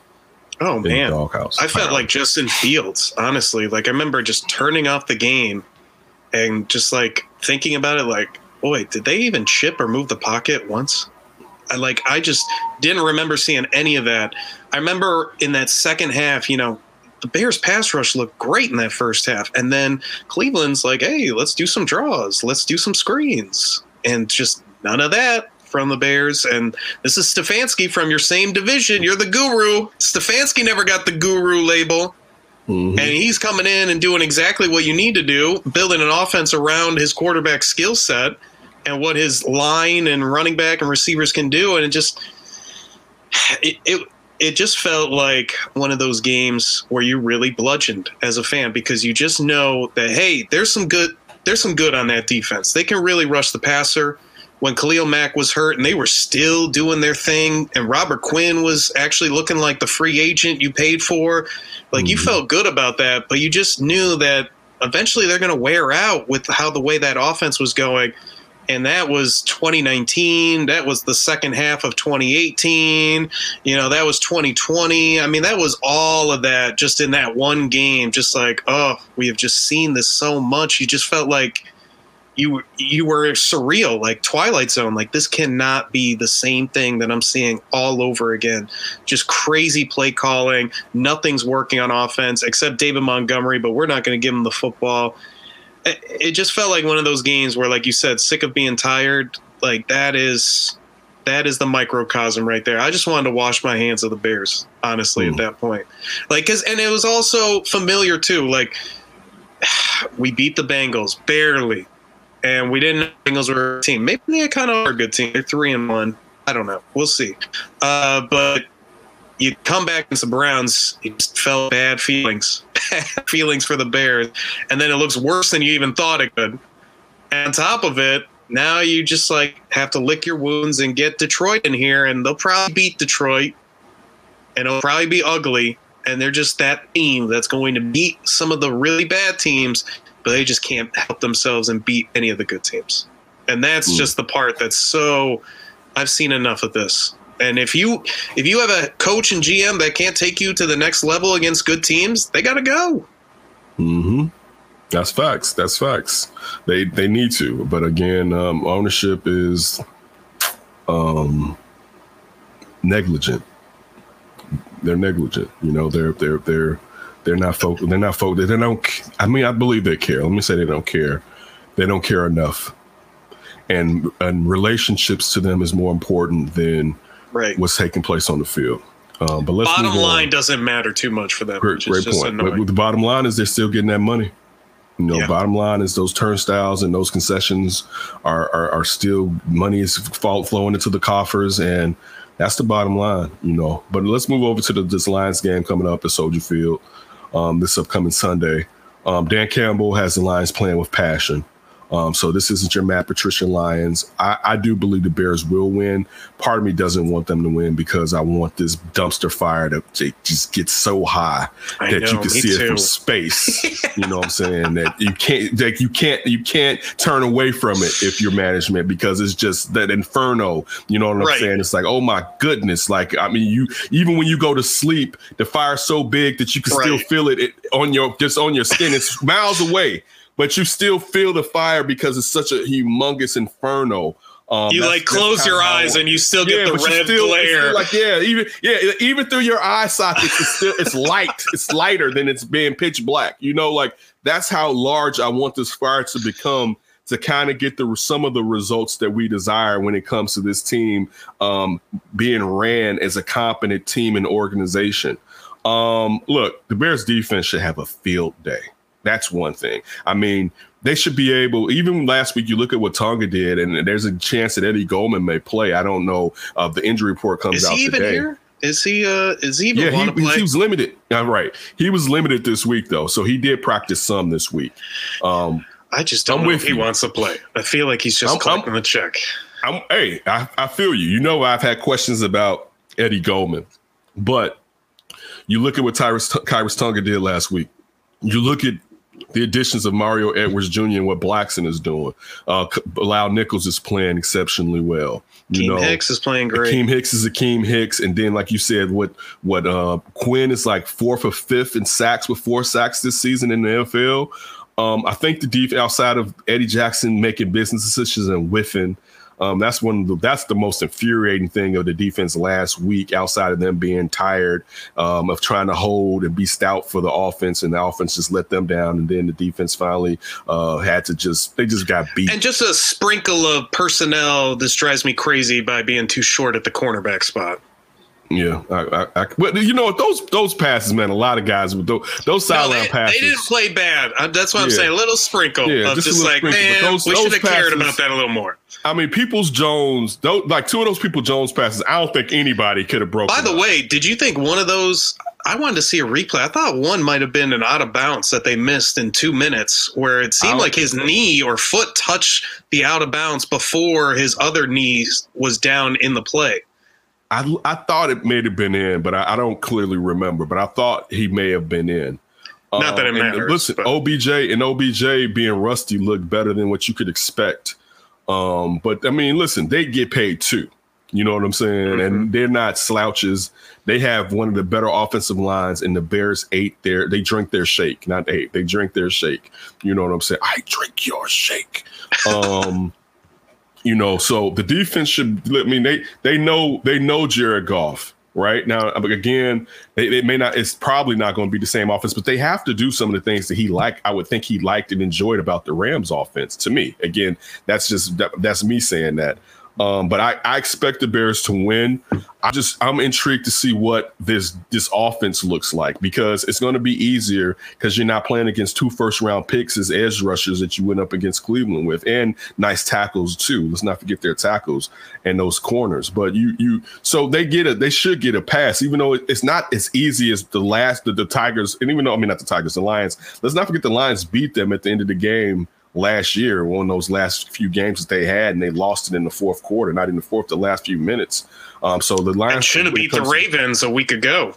[SPEAKER 2] Oh
[SPEAKER 1] the
[SPEAKER 2] man,
[SPEAKER 1] doghouse.
[SPEAKER 2] I felt like Justin Fields, honestly. Like I remember just turning off the game and just like thinking about it like, boy, did they even chip or move the pocket once? I like I just didn't remember seeing any of that. I remember in that second half, you know, the Bears pass rush looked great in that first half. And then Cleveland's like, hey, let's do some draws, let's do some screens. And just none of that from the Bears. And this is Stefanski from your same division. You're the guru. Stefanski never got the guru label.
[SPEAKER 1] Mhm.
[SPEAKER 2] And he's coming in and doing exactly what you need to do, building an offense around his quarterback skill set and what his line and running back and receivers can do. And it just it, it it just felt like one of those games where you really bludgeoned as a fan because you just know that hey, there's some good there's some good on that defense. They can really rush the passer. When Khalil Mack was hurt and they were still doing their thing, and Robert Quinn was actually looking like the free agent you paid for, like you
[SPEAKER 1] Mhm.
[SPEAKER 2] felt good about that, but you just knew that eventually they're going to wear out with how the way that offense was going. And that was 2019. That was the second half of 2018. You know, that was 2020. I mean, that was all of that just in that one game. Just like, oh, we have just seen this so much. You just felt like you you were surreal, like Twilight Zone. Like this cannot be the same thing that I'm seeing all over again. Just crazy play calling. Nothing's working on offense except David Montgomery, but we're not going to give him the football. It, it just felt like one of those games where, like you said, sick of being tired. Like that is that is the microcosm right there. I just wanted to wash my hands of the Bears, honestly,
[SPEAKER 1] Mm.
[SPEAKER 2] at that point. Like, cause, and it was also familiar too. Like, <sighs> we beat the Bengals barely, and we didn't know the Bengals were a team. Maybe they kind of are a good team. They're three and one. I don't know. We'll see. Uh, but you come back against the Browns, you just felt bad feelings, <laughs> feelings for the Bears, and then it looks worse than you even thought it could. And on top of it, now you just like have to lick your wounds and get Detroit in here, and they'll probably beat Detroit, and it'll probably be ugly. And they're just that team that's going to beat some of the really bad teams, but they just can't help themselves and beat any of the good teams. And that's
[SPEAKER 1] Mm.
[SPEAKER 2] just the part that's so. I've seen enough of this. And if you if you have a coach and GM that can't take you to the next level against good teams, they got to go.
[SPEAKER 1] Mm-hmm. That's facts. That's facts. They they need to, but again, um, ownership is um, negligent. They're negligent. You know, they're they're they're they're not folk. They're not folk. They don't. I mean, I believe they care. Let me say they don't care. They don't care enough, and and relationships to them is more important than
[SPEAKER 2] Right.
[SPEAKER 1] what's taking place on the field. Um, but let's
[SPEAKER 2] Bottom
[SPEAKER 1] move on.
[SPEAKER 2] line doesn't matter too much for them.
[SPEAKER 1] Great, great point. But the bottom line is they're still getting that money. You know,
[SPEAKER 2] Yeah.
[SPEAKER 1] bottom line is those turnstiles and those concessions are are, are still money is flowing into the coffers, and that's the bottom line. You know, but let's move over to the this Lions game coming up at Soldier Field um, this upcoming Sunday. Um, Dan Campbell has the Lions playing with passion. Um, so this isn't your Matt Patricia Lions. I, I do believe the Bears will win. Part of me doesn't want them to win because I want this dumpster fire to, to just get so high
[SPEAKER 2] I
[SPEAKER 1] that you can see it from space. <laughs> you know what I'm saying? That you can't like you can't you can't turn away from it if you're management because it's just that inferno. You know what I'm
[SPEAKER 2] Right.
[SPEAKER 1] saying? It's like, oh my goodness. Like, I mean, you even when you go to sleep, the fire's so big that you can still feel it, it on your just on your skin. It's miles away, but you still feel the fire because it's such a humongous inferno. Um,
[SPEAKER 2] you like close your eyes and you still get the
[SPEAKER 1] but
[SPEAKER 2] red
[SPEAKER 1] still-
[SPEAKER 2] glare.
[SPEAKER 1] like yeah, even yeah, even through your eye sockets, it's still it's <laughs> light. It's lighter than it's being pitch black. You know, like that's how large I want this fire to become to kind of get the some of the results that we desire when it comes to this team um, being ran as a competent team and organization. Um, look, the Bears defense should have a field day. That's one thing. I mean, they should be able. Even last week, you look at what Tonga did, and there's a chance that Eddie Goldman may play. I don't know. Uh, the injury report comes out.
[SPEAKER 2] is he even
[SPEAKER 1] today.
[SPEAKER 2] here? Is he uh is he even
[SPEAKER 1] Yeah, he,
[SPEAKER 2] play?
[SPEAKER 1] he was limited. Yeah, right. He was limited this week though, so he did practice some this week. Um,
[SPEAKER 2] I just don't
[SPEAKER 1] I'm
[SPEAKER 2] know if he
[SPEAKER 1] you.
[SPEAKER 2] wants to play. I feel like he's just
[SPEAKER 1] I'm-
[SPEAKER 2] collecting the check.
[SPEAKER 1] I'm, hey, I, I feel you. You know, I've had questions about Eddie Goldman, but you look at what Tyrus Kyrus Tonga did last week. You look at the additions of Mario Edwards Jr. and what Blackson is doing. Uh, Lau Nichols is playing exceptionally well. You
[SPEAKER 2] Keem
[SPEAKER 1] know,
[SPEAKER 2] Hicks is playing great.
[SPEAKER 1] Akeem Hicks is Akeem Hicks, and then like you said, what what uh, Quinn is like fourth or fifth in sacks with four sacks this season in the NFL. Um, I think the deep outside of Eddie Jackson making business decisions and whiffing, um, that's one the that's the most infuriating thing of the defense last week. Outside of them being tired um, of trying to hold and be stout for the offense, and the offense just let them down, and then the defense finally uh, had to just they just got beat.
[SPEAKER 2] and just a sprinkle of personnel. This drives me crazy by being too short at the cornerback spot.
[SPEAKER 1] Yeah, I, I, I, but you know what? Those those passes, man. A lot of guys with those those sideline
[SPEAKER 2] they,
[SPEAKER 1] passes.
[SPEAKER 2] they didn't play bad. Uh, That's what I'm
[SPEAKER 1] Yeah.
[SPEAKER 2] saying. A little sprinkle
[SPEAKER 1] Yeah,
[SPEAKER 2] of
[SPEAKER 1] just
[SPEAKER 2] just, like,
[SPEAKER 1] sprinkle,
[SPEAKER 2] man,
[SPEAKER 1] those-
[SPEAKER 2] we should have cared about that a little more.
[SPEAKER 1] I mean, Peoples Jones. Those, like two of those People Jones passes. I don't think anybody could have broken.
[SPEAKER 2] By the
[SPEAKER 1] up.
[SPEAKER 2] way, did you think one of those? I wanted to see a replay. I thought one might have been an out of bounds that they missed in two minutes, where it seemed like his knee or foot touched the out of bounds before his other knee was down in the play.
[SPEAKER 1] I I thought it may have been in, but I, I don't clearly remember. But I thought he may have been in.
[SPEAKER 2] Not that it matters,
[SPEAKER 1] Listen,
[SPEAKER 2] but-
[SPEAKER 1] OBJ and OBJ being rusty looked better than what you could expect. Um, but I mean, listen, they get paid too. You know what I'm saying?
[SPEAKER 2] Mm-hmm.
[SPEAKER 1] And they're not slouches. They have one of the better offensive lines, and the Bears ate their they drink their shake, not ate. They drink their shake. You know what I'm saying? I drink your shake. <laughs> Um, you know, so the defense should. I mean, they they know they know Jared Goff. Right now, uh, again, they, they may not. It's probably not going to be the same offense, but they have to do some of the things that he liked. I would think he liked and enjoyed about the Rams offense. To me, again, that's just that, that's me saying that. Um, but I, I expect the Bears to win. I just I'm intrigued to see what this this offense looks like because it's going to be easier because you're not playing against two first round picks as edge rushers that you went up against Cleveland with, and nice tackles too. Let's not forget their tackles and those corners. But you you so they get a they should get a pass, even though it's not as easy as the last the, the Tigers, and even though I mean not the Tigers, the Lions. Let's not forget the Lions beat them at the end of the game last year, one of those last few games that they had, and they lost it in the fourth quarter, not in the fourth, the last few minutes. Um, so the Lions
[SPEAKER 2] should have beat the Ravens a week ago.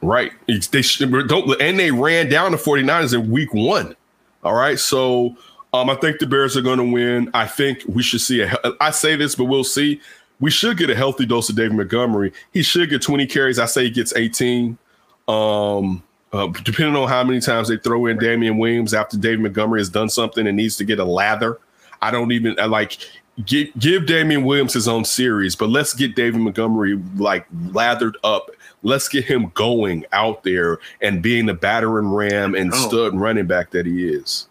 [SPEAKER 1] Right. They should, don't, and they ran down the 49ers in week one. All right. So um, I think the Bears are going to win. I think we should see a, I say this, but we'll see. We should get a healthy dose of David Montgomery. He should get 20 carries. I say he gets 18. Um, uh, depending on how many times they throw in Damien Williams after David Montgomery has done something and needs to get a lather. I don't even I like give give Damien Williams his own series, but let's get David Montgomery like lathered up. Let's get him going out there and being the battering ram and oh. stud running back that he is.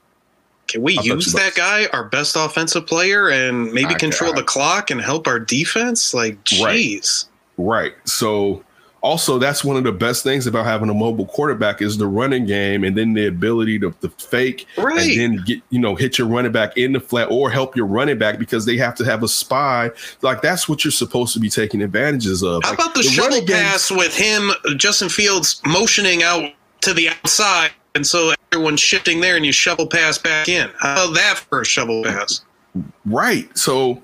[SPEAKER 2] Can we use that guy, our best offensive player, and maybe I, control the clock and help our defense? Like, jeez.
[SPEAKER 1] Right. right. So also that's one of the best things about having a mobile quarterback is the running game and then the ability to, to fake right. and then get you know hit your running back in the flat or help your running back because they have to have a spy. Like that's what you're supposed to be taking advantages of.
[SPEAKER 2] How
[SPEAKER 1] like,
[SPEAKER 2] about the, the shovel pass game- with him justin fields motioning out to the outside and so everyone's shifting there and you shovel pass back in? How about that for a shovel pass?
[SPEAKER 1] Right. So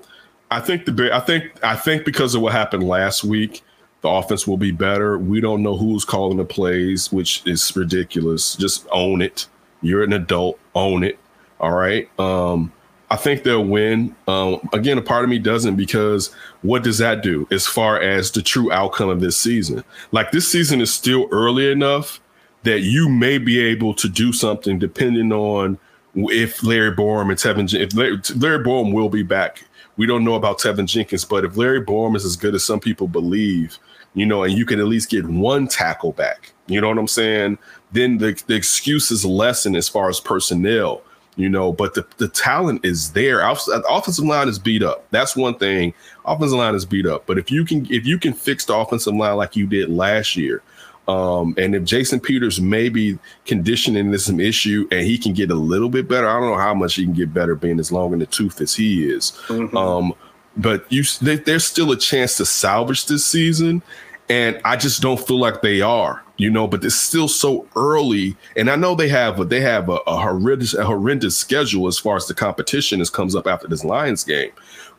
[SPEAKER 1] i think the i think i think because of what happened last week the offense will be better. We don't know who's calling the plays, which is ridiculous. Just own it. You're an adult. Own it. All right. Um, I think they'll win. Um, again, a part of me doesn't because what does that do as far as the true outcome of this season? Like this season is still early enough that you may be able to do something depending on if Larry Borom and Teven, if Larry, Larry Borom will be back. We don't know about Teven Jenkins, but if Larry Borom is as good as some people believe, you know, and you can at least get one tackle back. You know what I'm saying? Then the, the excuse is lessen as far as personnel, you know, but the, the talent is there. The offensive line is beat up. That's one thing. Offensive line is beat up. But if you can if you can fix the offensive line like you did last year, um, and if Jason Peters maybe conditioning is some issue and he can get a little bit better, I don't know how much he can get better being as long in the tooth as he is. Mm-hmm. Um, but you there's still a chance to salvage this season and I just don't feel like they are, you know. But it's still so early, and I know they have a, they have a, a horrendous a horrendous schedule as far as the competition as comes up after this Lions game.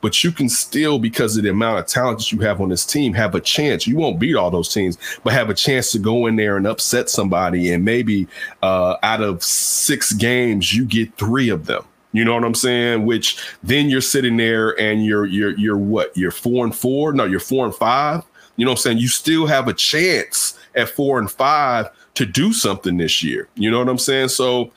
[SPEAKER 1] But you can still, because of the amount of talent that you have on this team, have a chance. You won't beat all those teams, but have a chance to go in there and upset somebody, and maybe uh, out of six games, you get three of them. You know what I'm saying? Which then you're sitting there and you're you're you're what? You're four and four? No, you're four and five. You know what I'm saying? You still have a chance at four and five to do something this year. You know what I'm saying? So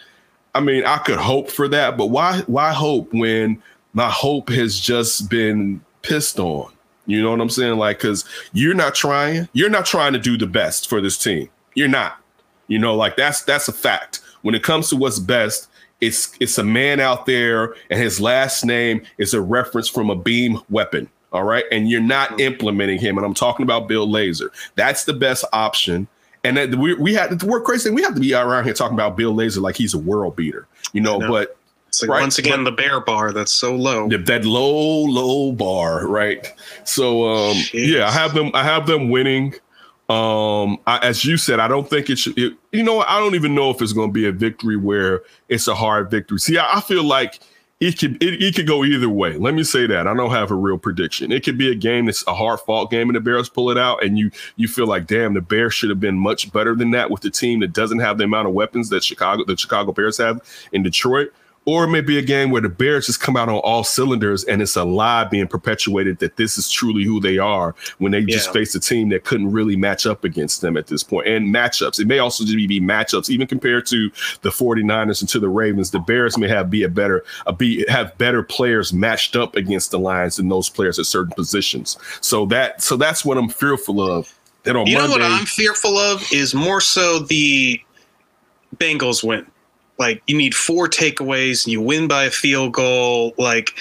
[SPEAKER 1] I mean, I could hope for that, but why why hope when my hope has just been pissed on? You know what I'm saying? Like, cause you're not trying, you're not trying to do the best for this team. You're not. You know, like that's that's a fact. When it comes to what's best, it's it's a man out there, and his last name is a reference from a beam weapon. All right, and you're not implementing him, and I'm talking about Bill Lazor. That's the best option. And that we we had to work crazy. We have to be around here talking about Bill Lazor like he's a world beater, you know. know. But
[SPEAKER 2] like right? once again, the bear bar that's so low.
[SPEAKER 1] That low, low bar, right? So um, yeah, I have them. I have them winning. Um, I, as you said, I don't think it should. It, you know, I don't even know if it's going to be a victory where it's a hard victory. See, I, I feel like it could it, it, could go either way. Let me say that I don't have a real prediction. It could be a game that's a hard fought game and the Bears pull it out, and you you feel like damn the Bears should have been much better than that with the team that doesn't have the amount of weapons that Chicago the Chicago Bears have in Detroit. Or it may be a game where the Bears just come out on all cylinders and it's a lie being perpetuated that this is truly who they are when they yeah. just faced a team that couldn't really match up against them at this point. And matchups. It may also just be matchups, even compared to the 49ers and to the Ravens. The Bears may have be a better a be have better players matched up against the Lions than those players at certain positions. So that so that's what I'm fearful of.
[SPEAKER 2] That on you Monday, know what I'm fearful of is more so the Bengals win like you need four takeaways and you win by a field goal like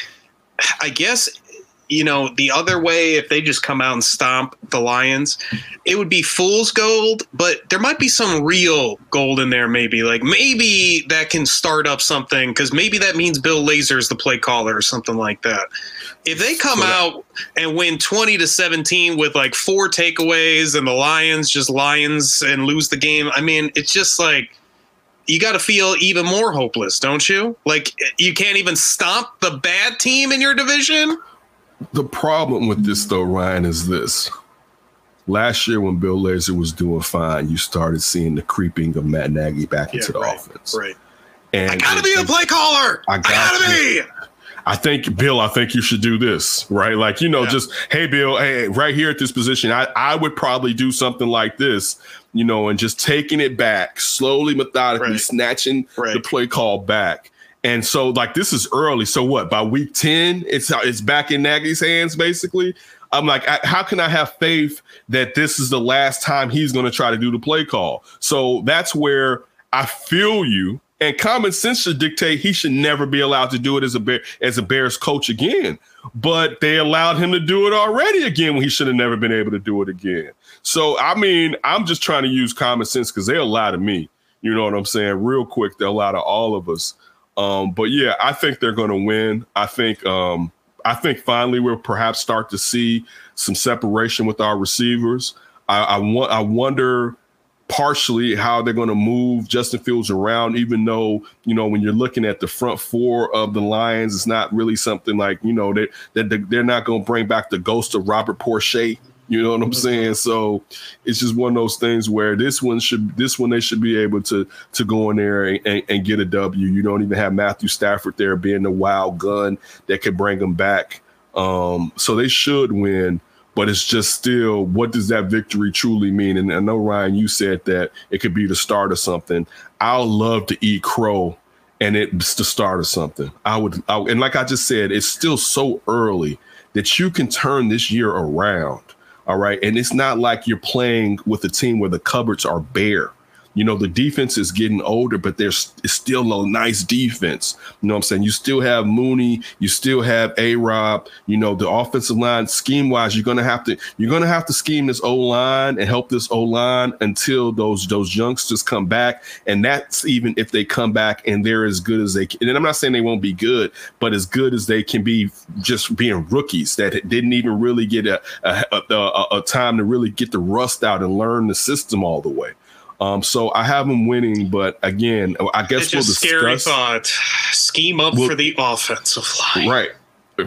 [SPEAKER 2] i guess you know, the other way, if they just come out and stomp the Lions, it would be fool's gold, but there might be some real gold in there, maybe. Like maybe that can start up something because maybe that means Bill Lazor is the play caller or something like that. If they come out and win 20 to 17 with like four takeaways and the Lions just Lions and lose the game, I mean, it's just like you got to feel even more hopeless, don't you? Like you can't even stomp the bad team in your division.
[SPEAKER 1] The problem with this though, Ryan, is this. Last year when Bill Lazor was doing fine, you started seeing the creeping of Matt Nagy back into the
[SPEAKER 2] right,
[SPEAKER 1] offense.
[SPEAKER 2] Right.
[SPEAKER 1] And
[SPEAKER 2] I gotta
[SPEAKER 1] it-
[SPEAKER 2] be a play caller.
[SPEAKER 1] I
[SPEAKER 2] I,
[SPEAKER 1] got
[SPEAKER 2] gotta
[SPEAKER 1] you.
[SPEAKER 2] be.
[SPEAKER 1] I think Bill, I think you should do this, right? Like, you know,
[SPEAKER 2] Yeah.
[SPEAKER 1] just hey Bill, hey, right here at this position, I, I would probably do something like this, you know, and just taking it back, slowly, methodically,
[SPEAKER 2] Right.
[SPEAKER 1] snatching the play call back. And so, like, this is early. So what? By week 10, it's it's back in Nagy's hands, basically. I'm like, I, how can I have faith that this is the last time he's going to try to do the play call? So that's where I feel you. And common sense should dictate he should never be allowed to do it as a bear as a Bears coach again. But they allowed him to do it already again when he should have never been able to do it again. So I mean, I'm just trying to use common sense because they'll lie to me. You know what I'm saying? Real quick, they'll lie to all of us. Um, but yeah, I think they're going to win. I think um, I think finally we'll perhaps start to see some separation with our receivers. I, I want I wonder partially how they're going to move Justin Fields around, even though, you know, when you're looking at the front four of the Lions, it's not really something like, you know, that that they're not going to bring back the ghost of Robert Porcher. You know what I'm saying? So it's just one of those things where this one should this one they should be able to to go in there and, and, and get a W. You don't even have Matthew Stafford there being the wild gun that could bring them back. Um, so they should win but it's just still what does that victory truly mean? And i know ryan you said that it could be the start of something. I'll love to eat crow and it's the start of something. I would I, and like i just said it's still so early that you can turn this year around all right? And it's not like you're playing with a team where the cupboards are bare you know the defense is getting older but there's it's still a nice defense. You know what i'm saying? You still have mooney you still have a rob you know the offensive line scheme wise you're gonna have to you're gonna have to scheme this o line and help this o line until those those youngsters come back. And that's even if they come back and they're as good as they can and i'm not saying they won't be good but as good as they can be just being rookies that didn't even really get a a, a, a, a time to really get the rust out and learn the system all the way um, so I have them winning, but again, I guess we'll
[SPEAKER 2] just scary thought. Scheme up
[SPEAKER 1] We'll-
[SPEAKER 2] for the offensive line.
[SPEAKER 1] Right,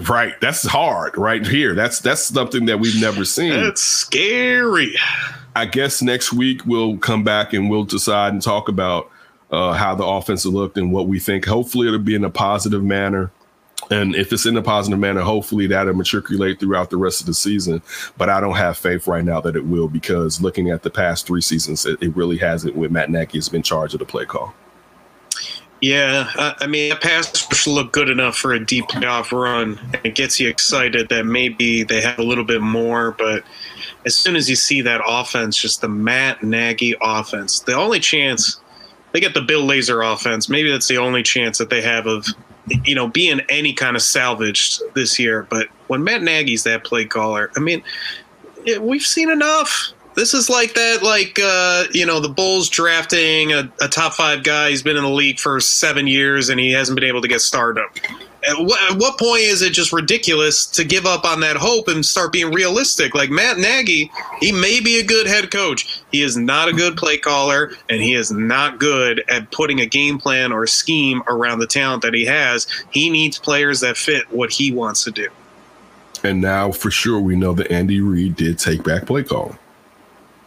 [SPEAKER 1] right. That's hard, right here. That's that's something that we've never seen.
[SPEAKER 2] That's scary.
[SPEAKER 1] I guess next week we'll come back and we'll decide and talk about uh, how the offense looked and what we think. Hopefully, it'll be in a positive manner. And if it's in a positive manner, hopefully that'll matriculate throughout the rest of the season. But I don't have faith right now that it will because looking at the past three seasons, it, it really hasn't. With Matt Nagy has been charged of the play call.
[SPEAKER 2] Yeah, I, I mean, a pass rush look good enough for a deep playoff run. and It gets you excited that maybe they have a little bit more, but as soon as you see that offense, just the Matt Nagy offense, the only chance they get the Bill Lazor offense, maybe that's the only chance that they have of, you know, being any kind of salvaged this year. But when Matt Nagy's that play caller, I mean, it, we've seen enough. This is like that, like uh, you know, the Bulls drafting a, a top five guy. He's been in the league for seven years and he hasn't been able to get stardom. At what, at what point is it just ridiculous to give up on that hope and start being realistic? Like Matt Nagy, he may be a good head coach. He is not a good play caller, and he is not good at putting a game plan or scheme around the talent that he has. He needs players that fit what he wants to do.
[SPEAKER 1] And now for sure we know that Andy Reid did take back play calling.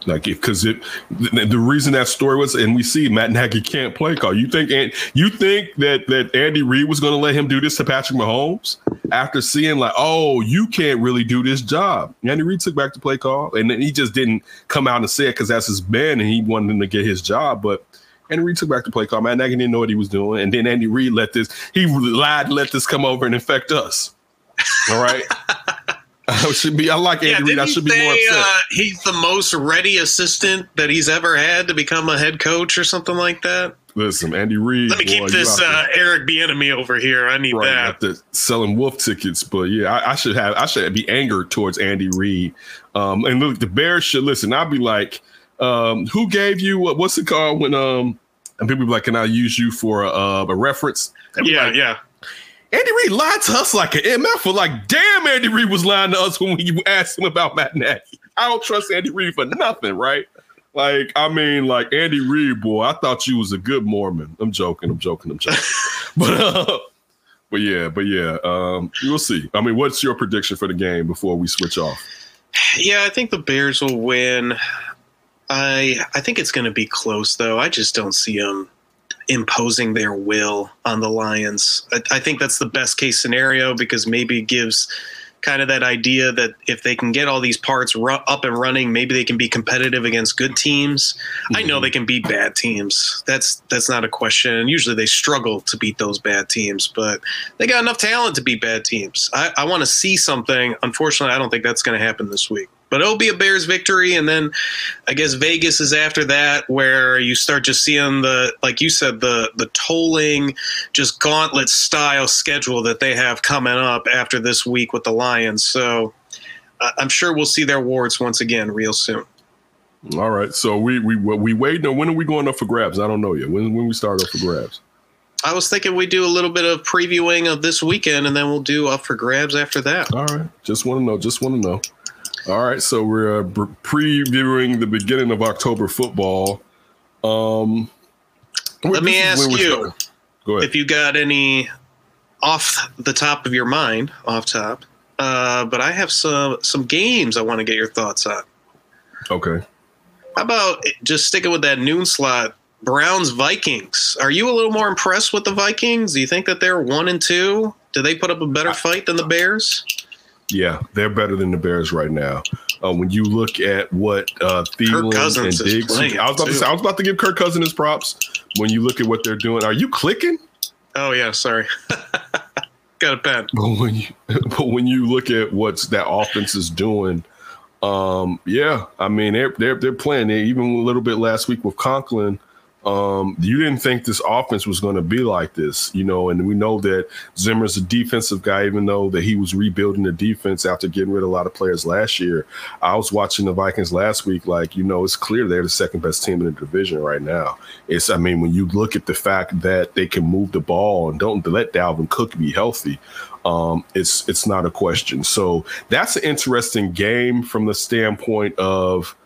[SPEAKER 1] Like, because it, the, the reason that story was, and we see Matt Nagy can't play call. You think, and you think that that Andy Reid was going to let him do this to Patrick Mahomes after seeing like, oh, you can't really do this job. Andy Reid took back the play call, and then he just didn't come out and say it because that's his man, and he wanted him to get his job, but. Andy Reid took back the play call. Matt Nagy didn't know what he was doing, and then Andy Reid let this. He lied, let this come over and infect us. All right. <laughs> <laughs> I should be. I like Andy Reid. I should be more upset.
[SPEAKER 2] Uh, he's the most ready assistant that he's ever had to become a head coach or something like that.
[SPEAKER 1] listen, Andy Reid.
[SPEAKER 2] Let me
[SPEAKER 1] boy,
[SPEAKER 2] keep this uh, Eric Bieniemy over here. I need
[SPEAKER 1] right,
[SPEAKER 2] that.
[SPEAKER 1] selling wolf tickets. But yeah, I, I should have I should be angered towards Andy Reid. Um, and look, the Bears should listen. I'll be like, um, who gave you what, what's it called when um and people be like, can I use you for a, uh, a reference?
[SPEAKER 2] Yeah,
[SPEAKER 1] like,
[SPEAKER 2] yeah.
[SPEAKER 1] Andy Reid lied to us like an MF for like, damn, Andy Reid was lying to us when you asked him about Matt Nagy. I don't trust Andy Reid for nothing, right? Like, I mean, like Andy Reid, boy, I thought you was a good Mormon. I'm joking, I'm joking, I'm joking. <laughs> but uh, but yeah, but yeah, um, we'll see. I mean, what's your prediction for the game before we switch off?
[SPEAKER 2] Yeah, I think the Bears will win. I I think it's going to be close though. I just don't see them imposing their will on the Lions. I, I think that's the best case scenario because maybe it gives kind of that idea that if they can get all these parts ru- up and running, maybe they can be competitive against good teams. I know they can beat bad teams. That's that's not a question. And usually they struggle to beat those bad teams, but they got enough talent to beat bad teams. I, I want to see something. Unfortunately, I don't think that's going to happen this week. But it'll be a Bears victory, and then I guess Vegas is after that, where you start just seeing the, like you said, the the tolling, just gauntlet style schedule that they have coming up after this week with the Lions. So uh, I'm sure we'll see their wards once again real soon.
[SPEAKER 1] All right, so we we we waiting. When are we going up for grabs? I don't know yet. When when we start up for grabs?
[SPEAKER 2] I was thinking we do a little bit of previewing of this weekend, and then we'll do up for grabs after that.
[SPEAKER 1] All right. Just want to know. Just want to know. All right. So we're uh, previewing the beginning of October football. Um,
[SPEAKER 2] Let me ask you.
[SPEAKER 1] Go ahead.
[SPEAKER 2] if you got any off the top of your mind, off top. Uh, but I have some some games I want to get your thoughts on.
[SPEAKER 1] okay.
[SPEAKER 2] How about just sticking with that noon slot? Browns Vikings. Are you a little more impressed with the Vikings? Do you think that they're one and two? Do they put up a better fight than the Bears?
[SPEAKER 1] Yeah, they're better than the Bears right now. Uh, when you look at what uh, Thielen and Diggs, I was about to say, I was about to give Kirk Cousins his props. When you look at what they're doing, are you clicking?
[SPEAKER 2] Oh yeah, sorry. <laughs> got a pen.
[SPEAKER 1] But when you <laughs> but when you look at what's that offense is doing, um, yeah, I mean they're they're they're playing. They, even a little bit last week with Conklin, um, you didn't think this offense was going to be like this, you know. And we know that Zimmer's a defensive guy, even though that he was rebuilding the defense after getting rid of a lot of players last year. I was watching the Vikings last week, like you know, it's clear they're the second best team in the division right now. It's, I mean, when you look at the fact that they can move the ball and don't let Dalvin Cook be healthy, um, it's it's not a question. So that's an interesting game from the standpoint of,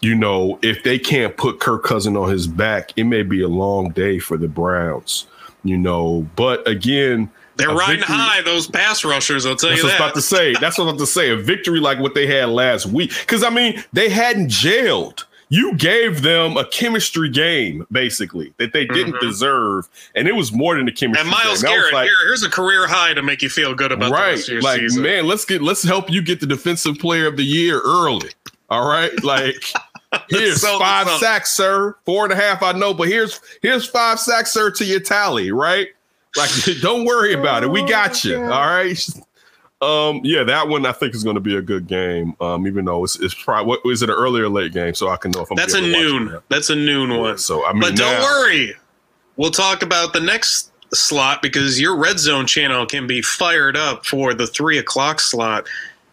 [SPEAKER 1] you know, if they can't put Kirk Cousin on his back, it may be a long day for the Browns. You know, but again,
[SPEAKER 2] They're riding
[SPEAKER 1] victory-
[SPEAKER 2] high, those pass rushers. I'll tell
[SPEAKER 1] That's
[SPEAKER 2] you
[SPEAKER 1] what I was
[SPEAKER 2] that.
[SPEAKER 1] about to say. That's what I was about to say. A victory like what they had last week. Because I mean, they hadn't jailed. You gave them a chemistry game, basically, that they didn't
[SPEAKER 2] Mhm.
[SPEAKER 1] deserve, and it was more than a chemistry.
[SPEAKER 2] and Myles
[SPEAKER 1] game.
[SPEAKER 2] Garrett,
[SPEAKER 1] like-
[SPEAKER 2] here, here's a career high to make you feel good about the
[SPEAKER 1] right?
[SPEAKER 2] rest of your
[SPEAKER 1] Like,
[SPEAKER 2] season.
[SPEAKER 1] man, let's get let's help you get the defensive player of the year early. All right, <laughs> like here's
[SPEAKER 2] So-
[SPEAKER 1] five
[SPEAKER 2] so-
[SPEAKER 1] sacks, sir. Four and a half, I know, but here's here's five sacks, sir, to your tally, right? Like, <laughs> don't worry about it. We got you. All right. <laughs> Um, yeah, that one I think is going to be a good game. Um, even though it's it's probably what is it an earlier or late game, so I can know if I'm.
[SPEAKER 2] That's a
[SPEAKER 1] gonna be able to watch
[SPEAKER 2] noon.
[SPEAKER 1] it.
[SPEAKER 2] That's a noon one.
[SPEAKER 1] So I mean,
[SPEAKER 2] But don't
[SPEAKER 1] now-
[SPEAKER 2] worry. We'll talk about the next slot because your red zone channel can be fired up for the three o'clock slot.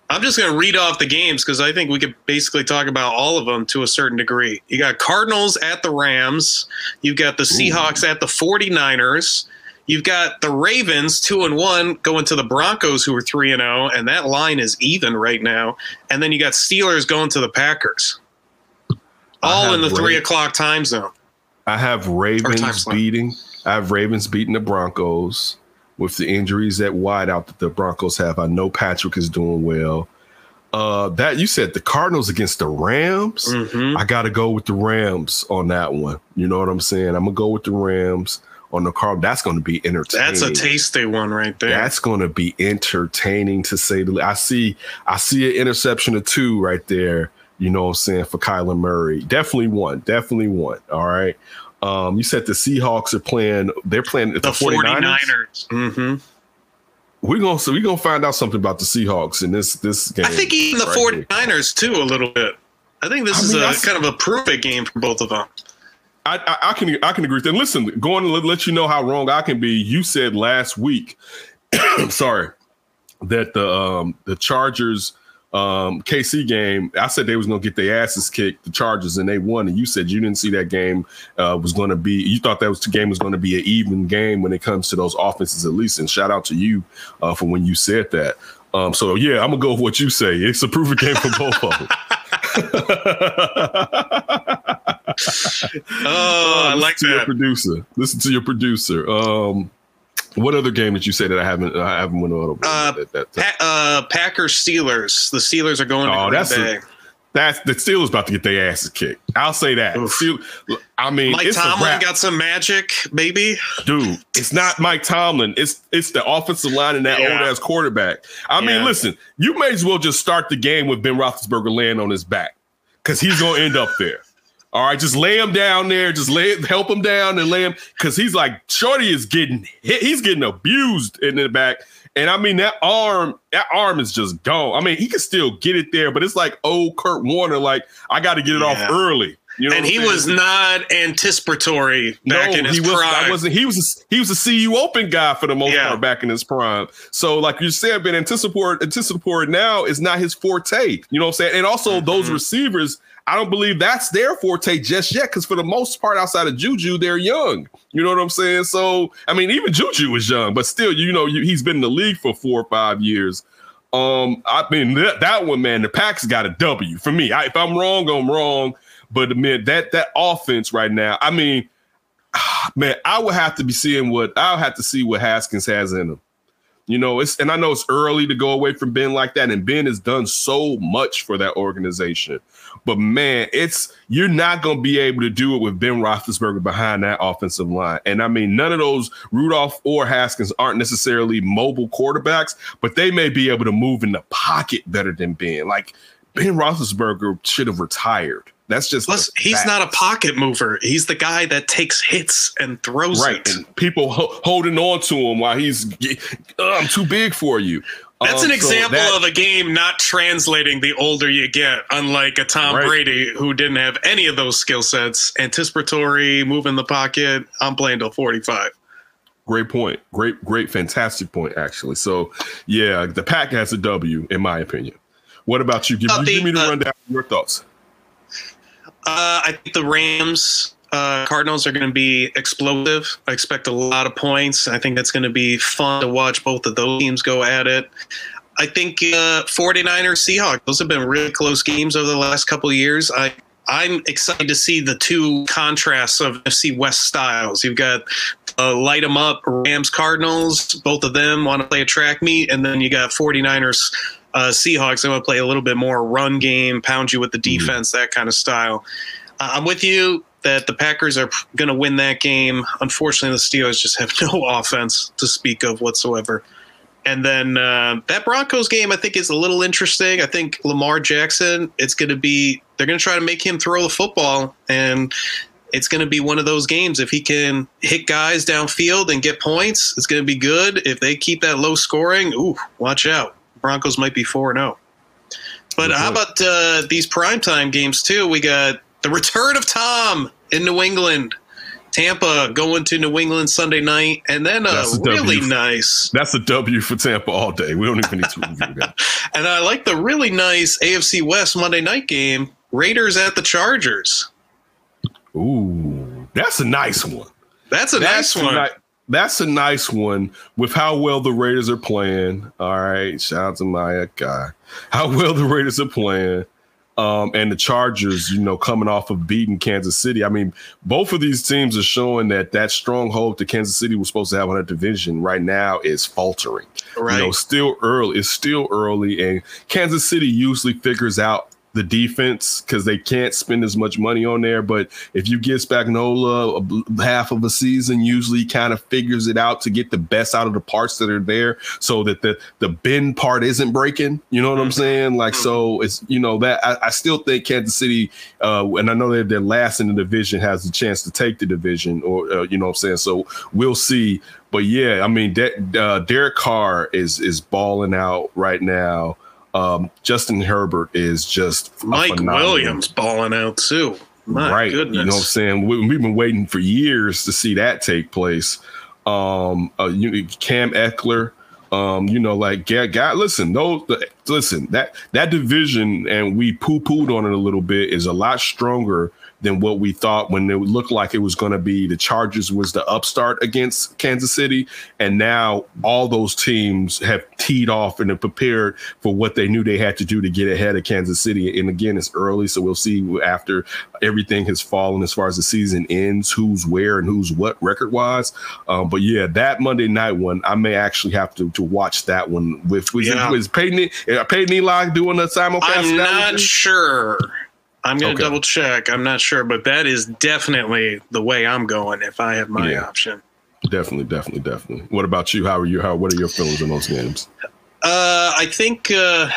[SPEAKER 2] I'm just going to read off the games because I think we could basically talk about all of them to a certain degree. You got Cardinals at the Rams. You've got the Seahawks at the 49ers. You've got the Ravens two and one going to the Broncos who are three and zero, and that line is even right now. And then you got Steelers going to the Packers, all in the
[SPEAKER 1] have
[SPEAKER 2] three o'clock time zone.
[SPEAKER 1] I have Ravens beating. I have Ravens beating the Broncos with the injuries at wideout that the Broncos have. I know Patrick is doing well. Uh, that you said the Cardinals against the Rams.
[SPEAKER 2] Mhm.
[SPEAKER 1] I got to go with the Rams on that one. You know what I'm saying? I'm gonna go with the Rams on the Card. That's going to be entertaining.
[SPEAKER 2] That's a tasty one right there.
[SPEAKER 1] That's going to be entertaining to say the least. I see I see an interception or two right there. You know what I'm saying for Kyler Murray. Definitely one. Definitely one. All right. Um, you said the Seahawks are playing. They're playing the,
[SPEAKER 2] the
[SPEAKER 1] 49ers.
[SPEAKER 2] 49ers. hmm
[SPEAKER 1] We're gonna so we're gonna find out something about the Seahawks in this this game.
[SPEAKER 2] I think even the
[SPEAKER 1] right here.
[SPEAKER 2] 49ers too a little bit. I think this
[SPEAKER 1] I
[SPEAKER 2] is
[SPEAKER 1] mean,
[SPEAKER 2] a
[SPEAKER 1] that's-
[SPEAKER 2] kind of a prove it game for both of them.
[SPEAKER 1] I, I, I can I can agree. And listen, going to let, let you know how wrong I can be. You said last week, <coughs> sorry, that the um the Chargers um KC game, I said they was gonna get their asses kicked, the Chargers, and they won. And you said you didn't see that game uh was gonna be you thought that was the game was gonna be an even game when it comes to those offenses at least. And shout out to you uh for when you said that. Um so yeah, I'm gonna go with what you say. It's a proven game for both of them. <laughs>
[SPEAKER 2] Oh, I like
[SPEAKER 1] to Your
[SPEAKER 2] that.
[SPEAKER 1] producer. Listen to your producer. Um, what other game did you say that I haven't I haven't went over?
[SPEAKER 2] Uh,
[SPEAKER 1] that, that,
[SPEAKER 2] Pa- uh, Packers Steelers. The Steelers are going to
[SPEAKER 1] Oh, that's a- that's the Steelers about to get their asses kicked. I'll say that.
[SPEAKER 2] Oof.
[SPEAKER 1] Steel- I mean,
[SPEAKER 2] Mike
[SPEAKER 1] it's a
[SPEAKER 2] Tomlin got some magic, maybe.
[SPEAKER 1] dude. It's not Mike Tomlin. It's it's the offensive line and that
[SPEAKER 2] Yeah.
[SPEAKER 1] old ass quarterback. I mean, listen, you may as well just start the game with Ben Roethlisberger laying on his back because he's gonna end up there. All right, just lay him down there. Just lay help him down and lay him because he's like Shorty is getting hit. He's getting abused in the back. And I mean that arm, that arm is just gone. I mean, he can still get it there, but it's like old Kurt Warner, like I got to get it off early. You know,
[SPEAKER 2] and he was not anticipatory back in his
[SPEAKER 1] he was.
[SPEAKER 2] prime.
[SPEAKER 1] I wasn't. He was. A, he was a CU Open guy for the most
[SPEAKER 2] Yeah.
[SPEAKER 1] part back in his prime. So, like you said, being anticipatory, anticipatory now is not his forte. You know what I'm saying? And also, those
[SPEAKER 2] Mm-hmm.
[SPEAKER 1] receivers, I don't believe that's their forte just yet. Because for the most part, outside of Juju, they're young. You know what I'm saying? So, I mean, even Juju is young, but still, you know, you, he's been in the league for four or five years. Um, I mean that, that one, man, the Packs got a W for me. I, if I'm wrong, I'm wrong. But man, that that offense right now, I mean, man, I would have to be seeing what I'll have to see what Haskins has in him. You know, it's and I know it's early to go away from Ben like that, and Ben has done so much for that organization. But man, it's you're not gonna be able to do it with Ben Roethlisberger behind that offensive line. And I mean, none of those Rudolph or Haskins aren't necessarily mobile quarterbacks, but they may be able to move in the pocket better than Ben. Like Ben Roethlisberger should have retired. That's just
[SPEAKER 2] Plus, he's not a pocket mover. He's the guy that takes hits and throws
[SPEAKER 1] right
[SPEAKER 2] it.
[SPEAKER 1] and people ho- holding on to him while he's "Ugh, i'm too big for you
[SPEAKER 2] That's
[SPEAKER 1] Um,
[SPEAKER 2] an
[SPEAKER 1] so
[SPEAKER 2] example
[SPEAKER 1] that-
[SPEAKER 2] of a game not translating the older you get, unlike a Tom
[SPEAKER 1] Right.
[SPEAKER 2] Brady who didn't have any of those skill sets. Anticipatory, move in the pocket. I'm playing till 45.
[SPEAKER 1] great point great great fantastic point actually so yeah the pack has a w in my opinion what about you give,
[SPEAKER 2] Uh,
[SPEAKER 1] you give me the
[SPEAKER 2] uh,
[SPEAKER 1] rundown of your thoughts
[SPEAKER 2] Uh, I think the Rams, uh, Cardinals are going to be explosive. I expect a lot of points. I think that's going to be fun to watch both of those teams go at it. I think uh, 49ers, Seahawks, those have been really close games over the last couple of years. I, I'm excited to see the two contrasts of NFC West styles. You've got uh, light them up Rams, Cardinals, both of them want to play a track meet, and then you got 49ers, uh, Seahawks. They want to play a little bit more run game, pound you with the defense, that kind of style. Uh, I'm with you that the Packers are going to win that game. Unfortunately, the Steelers just have <laughs> no offense to speak of whatsoever. And then uh, that Broncos game, I think, is a little interesting. I think Lamar Jackson, it's going to be, they're going to try to make him throw the football. And it's going to be one of those games. If he can hit guys downfield and get points, it's going to be good. If they keep that low scoring, ooh, watch out. Broncos might be 4 0. But how about uh, these primetime games, too? We got the return of Tom in New England. Tampa going to New England Sunday night, and then a
[SPEAKER 1] That's a W.
[SPEAKER 2] really nice
[SPEAKER 1] that's a w for tampa all day we don't even need to review that <laughs>
[SPEAKER 2] And I like the really nice AFC West Monday night game. Raiders at the Chargers.
[SPEAKER 1] ooh that's a nice one
[SPEAKER 2] That's a
[SPEAKER 1] That's
[SPEAKER 2] nice one.
[SPEAKER 1] a ni- that's a nice one with how well the Raiders are playing. All right, shout out to my guy. How well the Raiders are playing. Um, and the Chargers, you know, coming off of beating Kansas City. I mean, both of these teams are showing that that stronghold that Kansas City was supposed to have on that division right now is faltering.
[SPEAKER 2] right.
[SPEAKER 1] You know, still early. It's still early, and Kansas City usually figures out the defense because they can't spend as much money on there. But if you give Spagnuolo a half of a season, usually kind of figures it out to get the best out of the parts that are there, so that the the bend part isn't breaking. You know what I'm saying? Like, so it's you know that I, I still think Kansas City, uh, and I know that they're last in the division, has a chance to take the division, or uh, you know what I'm saying. So we'll see. But yeah, I mean, De- uh, Derek Carr is is balling out right now. Um, Justin Herbert is just
[SPEAKER 2] Mike Williams balling out too. My
[SPEAKER 1] right.
[SPEAKER 2] goodness.
[SPEAKER 1] You know what I'm saying? We, we've been waiting for years to see that take place. Um, uh, you, Cam Ekeler, um, you know, like God, God listen, those, the, listen, that that division, and we poo pooed on it a little bit, is a lot stronger than what we thought when it looked like it was going to be. The Chargers was the upstart against Kansas City, and now all those teams have teed off and are prepared for what they knew they had to do to get ahead of Kansas City. And again, it's early, so we'll see after everything has fallen as far as the season ends, who's where and who's what record wise. Um, but yeah, that Monday night one, I may actually have to to watch that one with was,
[SPEAKER 2] Yeah.
[SPEAKER 1] was Peyton uh, Peyton Eli doing a simulcast.
[SPEAKER 2] I'm not sure. I'm gonna
[SPEAKER 1] Okay.
[SPEAKER 2] double check. I'm not sure, but that is definitely the way I'm going if I have my
[SPEAKER 1] Yeah.
[SPEAKER 2] option.
[SPEAKER 1] Definitely, definitely, definitely. What about you? How are you? How what are your feelings in those games?
[SPEAKER 2] Uh, I think, uh,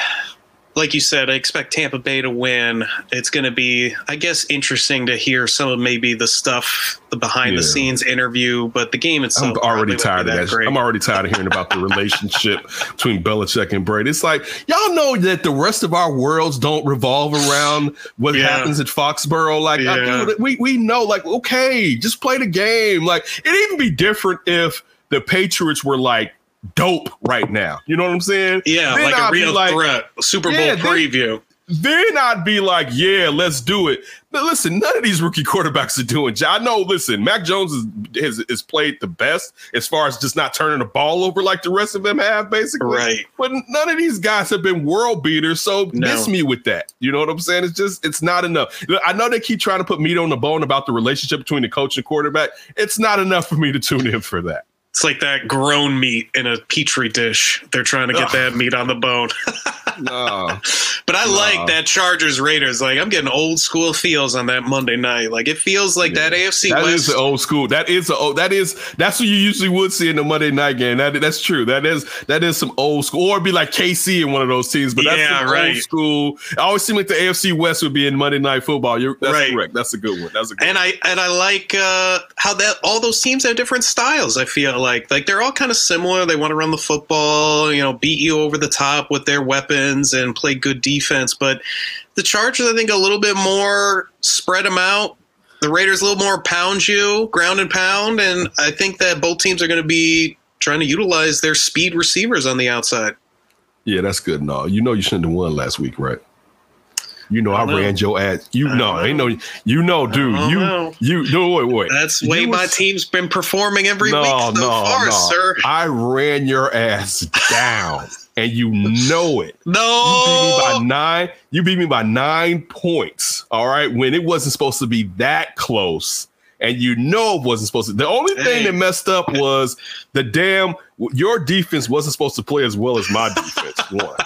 [SPEAKER 2] like you said, I expect Tampa Bay to win. It's going to be, I guess, interesting to hear some of maybe the stuff, the behind-the-scenes interview, but the game itself.
[SPEAKER 1] I'm already tired of that.
[SPEAKER 2] great.
[SPEAKER 1] I'm already tired of hearing about the relationship between Belichick and Brady. It's like y'all know that the rest of our worlds don't revolve around what
[SPEAKER 2] Yeah.
[SPEAKER 1] happens at Foxborough. Like, I- dude, we we know. Like, okay, just play the game. Like, it'd even be different if the Patriots were like dope right now. You know what I'm saying?
[SPEAKER 2] yeah,
[SPEAKER 1] Then
[SPEAKER 2] like
[SPEAKER 1] I'd
[SPEAKER 2] a real
[SPEAKER 1] like-
[SPEAKER 2] threat. Super Bowl
[SPEAKER 1] Yeah, then-
[SPEAKER 2] preview.
[SPEAKER 1] then I'd be like, yeah, let's do it. But listen, none of these rookie <laughs> quarterbacks are doing. I know. Listen, Mac Jones is, has is played the best as far as just not turning the ball over like the rest of them have, basically.
[SPEAKER 2] Right.
[SPEAKER 1] But none of these guys have been world beaters. So
[SPEAKER 2] No.
[SPEAKER 1] miss me with that. You know what I'm saying? It's just it's not enough. I know they keep trying to put meat on the bone about the relationship between the coach and quarterback. It's not enough for me to tune in for that.
[SPEAKER 2] It's like that grown meat in a petri dish. They're trying to get that meat on the bone. <laughs>
[SPEAKER 1] No.
[SPEAKER 2] But I
[SPEAKER 1] Nah.
[SPEAKER 2] like that Chargers Raiders. Like I'm getting old school feels on that Monday night. Like it feels like that AFC
[SPEAKER 1] That
[SPEAKER 2] West.
[SPEAKER 1] is the old school. That is the old. That is that's what you usually would see in the Monday night game. That that's true. That is that is some old school, or be like KC in one of those teams. But that's
[SPEAKER 2] Yeah, right.
[SPEAKER 1] old school. I always seem like the AFC West would be in Monday night football. You're that's
[SPEAKER 2] Right.
[SPEAKER 1] correct. That's a good one. That's a good.
[SPEAKER 2] and I and I like uh, how that all those teams have different styles. I feel like like they're all kind of similar. They want to run the football, you know, beat you over the top with their weapons and play good defense. But the Chargers, I think, a little bit more spread them out. The Raiders a little more pound you, ground and pound, and I think that both teams are going to be trying to utilize their speed receivers on the outside.
[SPEAKER 1] yeah, that's good. No, you know you shouldn't have won last week, right? You know I,
[SPEAKER 2] I
[SPEAKER 1] ran your ass. You know,
[SPEAKER 2] know.
[SPEAKER 1] ain't no. You know, dude. You
[SPEAKER 2] know.
[SPEAKER 1] you no wait wait.
[SPEAKER 2] That's the way my
[SPEAKER 1] was-
[SPEAKER 2] team's been performing every week so far, no. sir.
[SPEAKER 1] I ran your ass down, and you know it. <laughs>
[SPEAKER 2] No,
[SPEAKER 1] You beat me by nine. You beat me by nine points. All right, when it wasn't supposed to be that close, and you know it wasn't supposed to. The only thing that messed up was the damn. Your defense wasn't supposed to play as well as my defense. <laughs> One.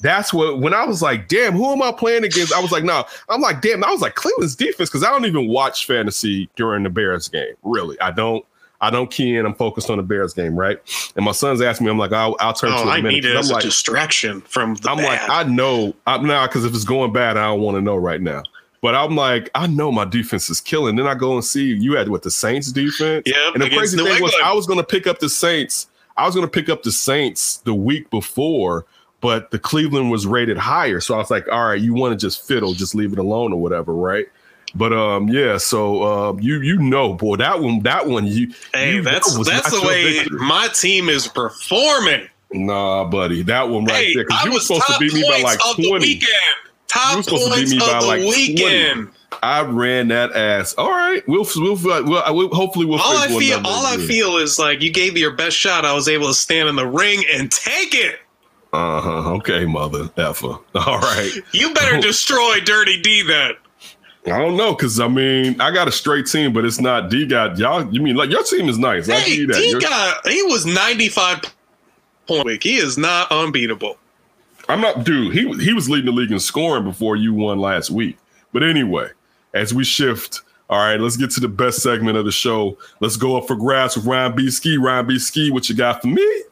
[SPEAKER 1] That's what when I was like, damn, who am I playing against? I was like, no, I'm like, damn, I was like Cleveland's defense because I don't even watch fantasy during the Bears game. Really, I don't. I don't key in. I'm focused on the Bears game, right? And my son's asked me, I'm like, I'll, I'll turn
[SPEAKER 2] Oh,
[SPEAKER 1] to it
[SPEAKER 2] I
[SPEAKER 1] minute.
[SPEAKER 2] need it
[SPEAKER 1] 'cause
[SPEAKER 2] as
[SPEAKER 1] I'm
[SPEAKER 2] a
[SPEAKER 1] like,
[SPEAKER 2] distraction from the
[SPEAKER 1] I'm
[SPEAKER 2] bad.
[SPEAKER 1] like, I know I'm now because if it's going bad, I don't want to know right now. But I'm like, I know my defense is killing. Then I go and see you had what the Saints defense.
[SPEAKER 2] Yeah.
[SPEAKER 1] And the crazy thing was, I was going to pick up the Saints. I was going to pick up the Saints the week before, but the Cleveland was rated higher. So I was like, all right, you want to just fiddle, just leave it alone or whatever, right? But um, yeah. So um, you you know, boy, that one, that one, you.
[SPEAKER 2] hey,
[SPEAKER 1] you
[SPEAKER 2] that's
[SPEAKER 1] was
[SPEAKER 2] that's the way
[SPEAKER 1] victory.
[SPEAKER 2] my team is performing.
[SPEAKER 1] Nah, buddy, that one right
[SPEAKER 2] hey,
[SPEAKER 1] there. Because
[SPEAKER 2] I
[SPEAKER 1] you were
[SPEAKER 2] was
[SPEAKER 1] supposed to beat me by like
[SPEAKER 2] of the
[SPEAKER 1] twenty.
[SPEAKER 2] weekend. Top
[SPEAKER 1] You were supposed to beat me by like 20.
[SPEAKER 2] weekend.
[SPEAKER 1] I ran that ass. All right, we'll we'll, we'll, we'll hopefully we'll.
[SPEAKER 2] All I feel, all I feel is like you gave me your best shot. I was able to stand in the ring and take it.
[SPEAKER 1] Uh huh. Okay, mother effer. <laughs> All right.
[SPEAKER 2] You better
[SPEAKER 1] Oh.
[SPEAKER 2] destroy Dirty D then.
[SPEAKER 1] I don't know because I mean I got a straight team, but it's not D got y'all. You mean like your team is nice?
[SPEAKER 2] Hey,
[SPEAKER 1] give you that.
[SPEAKER 2] D got he was ninety five point week. He is not unbeatable.
[SPEAKER 1] I'm not, dude. He he was leading the league in scoring before you won last week. But anyway, as we shift, all right, let's get to the best segment of the show. Let's go up for grabs with Ryan B. Ski. Ryan B. Ski, what you got for me?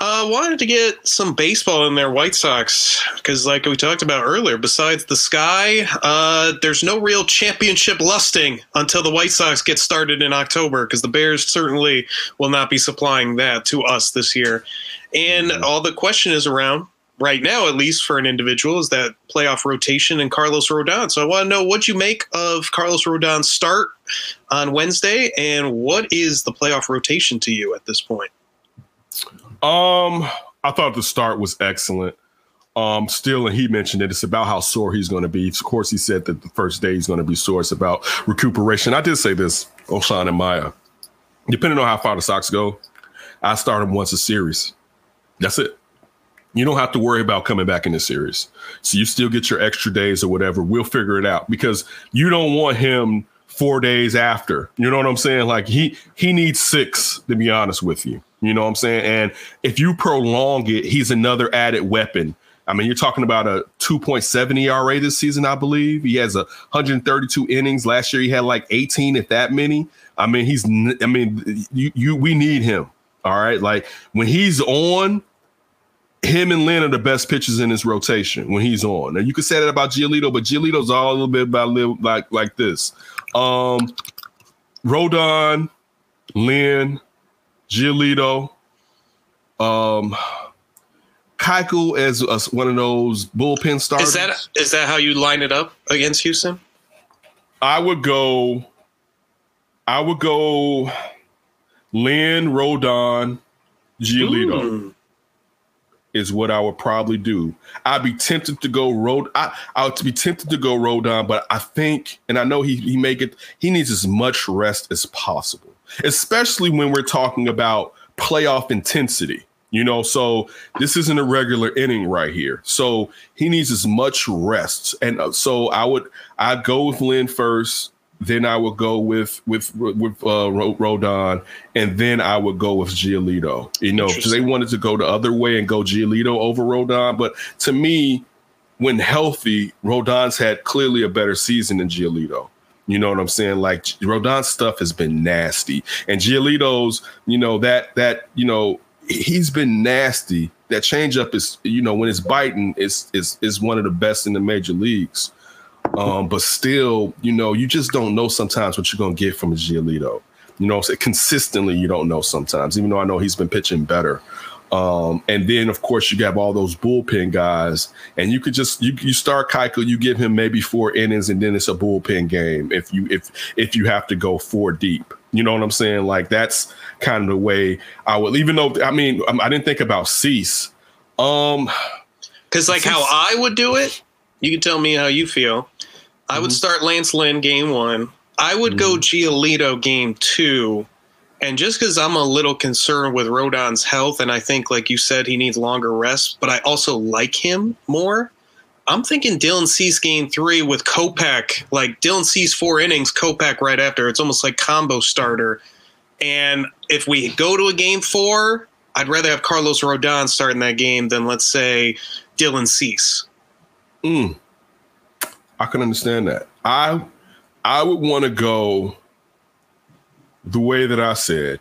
[SPEAKER 2] Uh, wanted to get some baseball in there, White Sox, because like we talked about earlier, besides the sky, uh, there's no real championship lusting until the White Sox get started in October, because the Bears certainly will not be supplying that to us this year. And all the question is around right now, at least for an individual, is that playoff rotation and Carlos Rodon. So I want to know what you make of Carlos Rodon's start on Wednesday, and what is the playoff rotation to you at this point?
[SPEAKER 1] Um, I thought the start was excellent. Um, still, and he mentioned it. It's about how sore he's going to be. Of course, he said that the first day he's going to be sore. It's about recuperation. I did say this, Oshan and Maya. Depending on how far the Sox go, I start him once a series. That's it. You don't have to worry about coming back in the series. So you still get your extra days or whatever. We'll figure it out because you don't want him four days after. You know what I'm saying? Like he he needs six to be honest with you. You know what I'm saying? And if you prolong it, he's another added weapon. I mean, you're talking about a 2.7 ERA this season, I believe. He has a 132 innings. Last year he had like 18, if that many. I mean, he's. I mean, you you we need him. All right, like when he's on, him and Lynn are the best pitchers in his rotation when he's on. Now you could say that about Giolito, but Giolito's all a little bit about like like this. Um, Rodon, Lynn, Giolito, um, Keuchel as a, one of those bullpen starters.
[SPEAKER 2] Is that is that how you line it up against Houston?
[SPEAKER 1] I would go. I would go. Lynn, Rodon, Giolito
[SPEAKER 2] Mm.
[SPEAKER 1] is what I would probably do. I'd be tempted to go road. I I would be tempted to go Rodon, but I think, and I know he he make it. he needs as much rest as possible, especially when we're talking about playoff intensity. You know, so this isn't a regular inning right here. So he needs as much rest, and uh, so I would I'd go with Lynn first. Then I would go with with with uh, Rodon, and then I would go with Giolito. You know, because they wanted to go the other way and go Giolito over Rodon, but to me, when healthy, Rodon's had clearly a better season than Giolito. You know what I'm saying? Like Rodon's stuff has been nasty, and Giolito's, you know that that you know he's been nasty. That changeup is, you know, when it's biting, is is is one of the best in the major leagues. Um, but still, you know, you just don't know sometimes what you're gonna get from a Giolito. You know, consistently you don't know sometimes, even though I know he's been pitching better. Um, and then of course you have all those bullpen guys, and you could just you you start Keuchel, you give him maybe four innings, and then it's a bullpen game if you if if you have to go four deep. You know what I'm saying? Like that's kind of the way I would. Even though I mean I, I didn't think about Cease. Um,
[SPEAKER 2] Because like how I would do it, you can tell me how you feel. I would start Lance Lynn game one. I would go Giolito game two. And just because I'm a little concerned with Rodon's health, and I think, like you said, he needs longer rest, but I also like him more. I'm thinking Dylan Cease game three with Kopech, like Dylan Cease four innings, Kopech right after. It's almost like combo starter. And if we go to a game four, I'd rather have Carlos Rodon starting that game than let's say Dylan Cease.
[SPEAKER 1] Mm. I can understand that. I I would want to go the way that I said.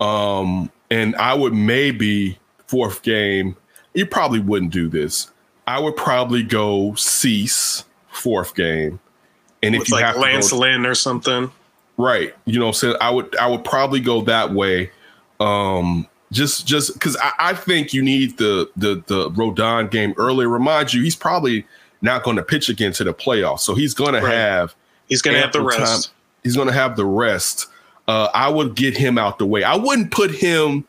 [SPEAKER 1] Um, and I would maybe fourth game. You probably wouldn't do this. I would probably go cease fourth game. And if
[SPEAKER 2] With
[SPEAKER 1] you
[SPEAKER 2] like
[SPEAKER 1] have
[SPEAKER 2] Lance
[SPEAKER 1] to go,
[SPEAKER 2] Lynn or something.
[SPEAKER 1] right, you know, so I would I would probably go that way. Um, just just because I, I think you need the the the Rodon game earlier. Remind you, he's probably not going to pitch again to the playoffs, so he's going to
[SPEAKER 2] Right.
[SPEAKER 1] have
[SPEAKER 2] He's going to have the rest.
[SPEAKER 1] time. He's going to have the rest. Uh, I would get him out the way. I wouldn't put him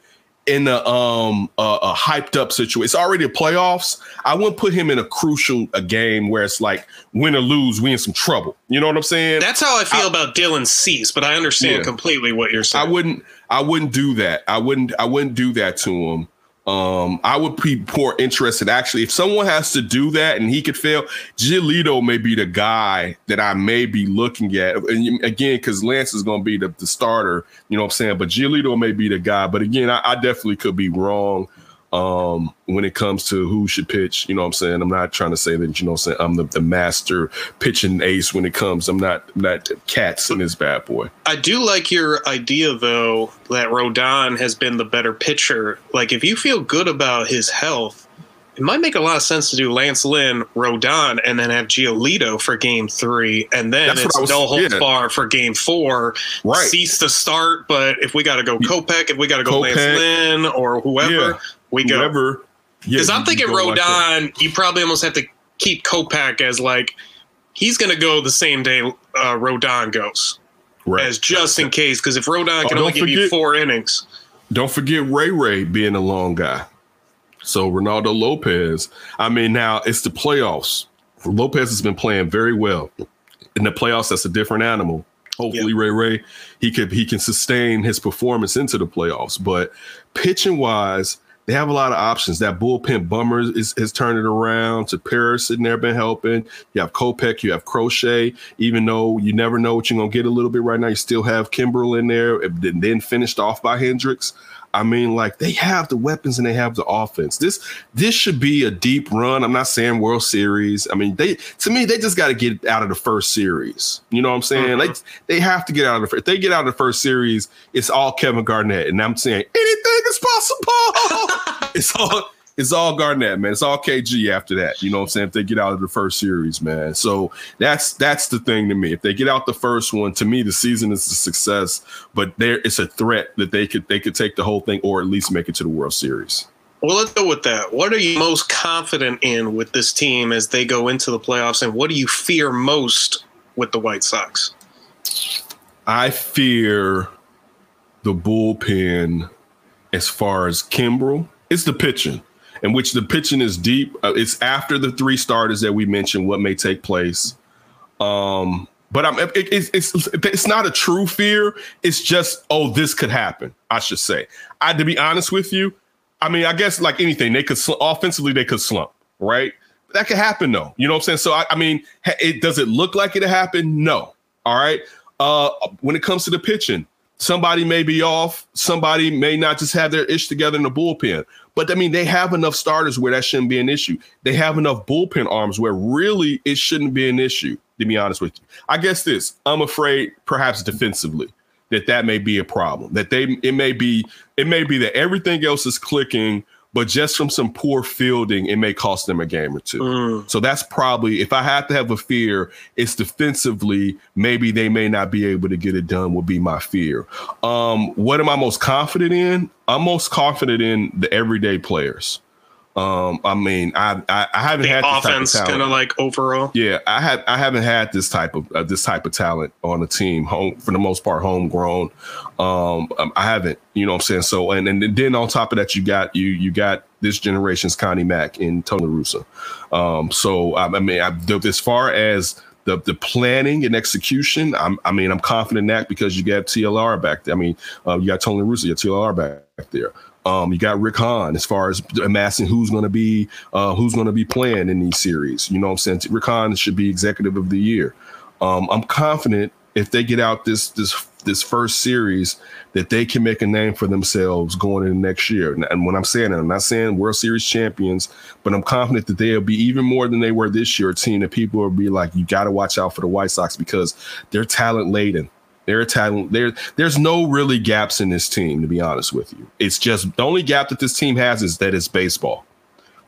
[SPEAKER 1] in a um a, a hyped up situation. It's already a playoffs. I wouldn't put him in a crucial a game where it's like win or lose, we in some trouble. You know what I'm saying?
[SPEAKER 2] That's how I feel about Dylan Cease, but I understand
[SPEAKER 1] Yeah.
[SPEAKER 2] completely what you're saying.
[SPEAKER 1] I wouldn't I wouldn't do that. I wouldn't I wouldn't do that to him. Um, I would be more interested. Actually, if someone has to do that and he could fail, Giolito may be the guy that I may be looking at. And again, because Lance is going to be the, the starter, you know what I'm saying? But Giolito may be the guy. But again, I, I definitely could be wrong um, when it comes to who should pitch. You know what I'm saying? I'm not trying to say that, you know what I'm saying? I'm the, the master pitching ace when it comes. I'm not, I'm not cats in this bad boy.
[SPEAKER 2] I do like your idea, though, that Rodon has been the better pitcher. Like, if you feel good about his health, it might make a lot of sense to do Lance Lynn, Rodon, and then have Giolito for game three. And then
[SPEAKER 1] That's
[SPEAKER 2] it's no holds
[SPEAKER 1] yeah.
[SPEAKER 2] bar for game four.
[SPEAKER 1] Right.
[SPEAKER 2] Cease to start, but if we got to go Kopech, if we got to go Lance Lynn or whoever,
[SPEAKER 1] Yeah.
[SPEAKER 2] We go.
[SPEAKER 1] whoever Yeah,
[SPEAKER 2] Because I'm thinking
[SPEAKER 1] go like.
[SPEAKER 2] Rodon, you probably almost have to keep Kopech as like he's going to go the same day uh, Rodon goes,
[SPEAKER 1] Right.
[SPEAKER 2] as just in case. Because if Rodon
[SPEAKER 1] Oh,
[SPEAKER 2] can only
[SPEAKER 1] don't
[SPEAKER 2] give you four innings,
[SPEAKER 1] Don't forget Ray Ray being a long guy. So Reynaldo Lopez. I mean, now it's the playoffs. Lopez has been playing very well. In the playoffs, that's a different animal. Hopefully, Ray Ray he could he can sustain his performance into the playoffs. But pitching wise, they have a lot of options. That bullpen bummer is, is turning it around. Tepera sitting there been helping. You have Kopech, you have Crochet. Even though you never know what you're gonna get a little bit right now, you still have Kimbrel in there. Then finished off by Hendriks. I mean, like they have the weapons and they have the offense. This this should be a deep run. I'm not saying World Series. I mean, they to me they just got to get out of the first series. You know what I'm saying? Like mm-hmm. they have to get out of the. fir- If they get out of the first series, it's all Kevin Garnett, and I'm saying anything is possible. <laughs> it's all it's all Garnett, man. It's all KG after that. You know what I'm saying? If they get out of the first series, man. So that's that's the thing to me. If they get out the first one, to me, the season is a success. But there, it's a threat that they could they could take the whole thing or at least make it to the World Series.
[SPEAKER 2] well, let's go with that. What are you most confident in with this team as they go into the playoffs, and what do you fear most with the White Sox?
[SPEAKER 1] I fear the bullpen as far as Kimbrel. It's the pitching, in which the pitching is deep. Uh, it's after the three starters that we mentioned what may take place. Um, but I'm it, it's it's it's not a true fear. It's just oh, this could happen. I should say. I to be honest with you, I mean, I guess like anything, they could sl- offensively they could slump, right? That could happen though. You know what I'm saying? So I, I mean, it does it look like it happened? No. All right. Uh, when it comes to the pitching, somebody may be off. Somebody may not just have their ish together in the bullpen. But I mean, they have enough starters where that shouldn't be an issue. They have enough bullpen arms where really it shouldn't be an issue. To be honest with you, I guess this. I'm afraid, perhaps defensively, that that may be a problem. That they it may be it may be that everything else is clicking, but just from some poor fielding, it may cost them a game or two. So that's probably if I have to have a fear, it's defensively. Maybe they may not be able to get it done. Would be my fear. Um, what am I most confident in? I'm most confident in the everyday players. Um, I mean, I I, I haven't
[SPEAKER 2] The
[SPEAKER 1] had this type of
[SPEAKER 2] offense, kind of like overall.
[SPEAKER 1] Yeah, I had I haven't had this type of uh, this type of talent on the team home for the most part homegrown. Um, um, I haven't, you know what I'm saying? So and and then on top of that, you got you you got this generation's Connie Mack and Tony Russo. Um, so I, I mean, I, the- as far as the the planning and execution, I'm, I mean, I'm confident in that because you got TLR back there. I mean, uh, you got Tony Russo, you got TLR back there. Um, you got Rick Hahn as far as amassing who's going to be uh, who's going to be playing in these series. You know what I'm saying? Rick Hahn should be executive of the year. Um, I'm confident if they get out this this this first series that they can make a name for themselves going into next year. And, when I'm saying that, I'm not saying World Series champions, but I'm confident that they'll be even more than they were this year. A team that people will be like, you got to watch out for the White Sox because they're talent laden. They're talent. There, there's no really gaps in this team, to be honest with you. It's just the only gap that this team has is that it's baseball.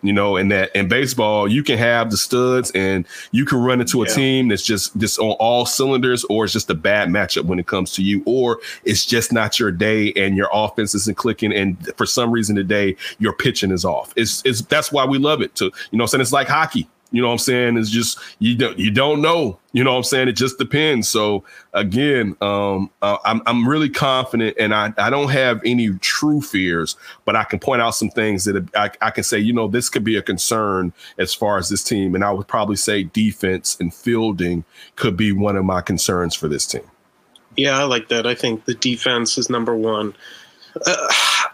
[SPEAKER 1] You know, and that in baseball, you can have the studs and you can run into a
[SPEAKER 2] Yeah.
[SPEAKER 1] team that's just just on all cylinders, or it's just a bad matchup when it comes to you, or it's just not your day and your offense isn't clicking, and for some reason today your pitching is off. It's it's that's why we love it. To you know, what I'm saying it's like hockey. You know what I'm saying? It's just you don't you don't know. You know what I'm saying? It just depends. So again, um, uh, I'm I'm really confident, and I I don't have any true fears, but I can point out some things that I, I can say. You know, this could be a concern as far as this team, and I would probably say defense and fielding could be one of my concerns for this team.
[SPEAKER 2] Yeah, I like that. I think the defense is number one. Uh,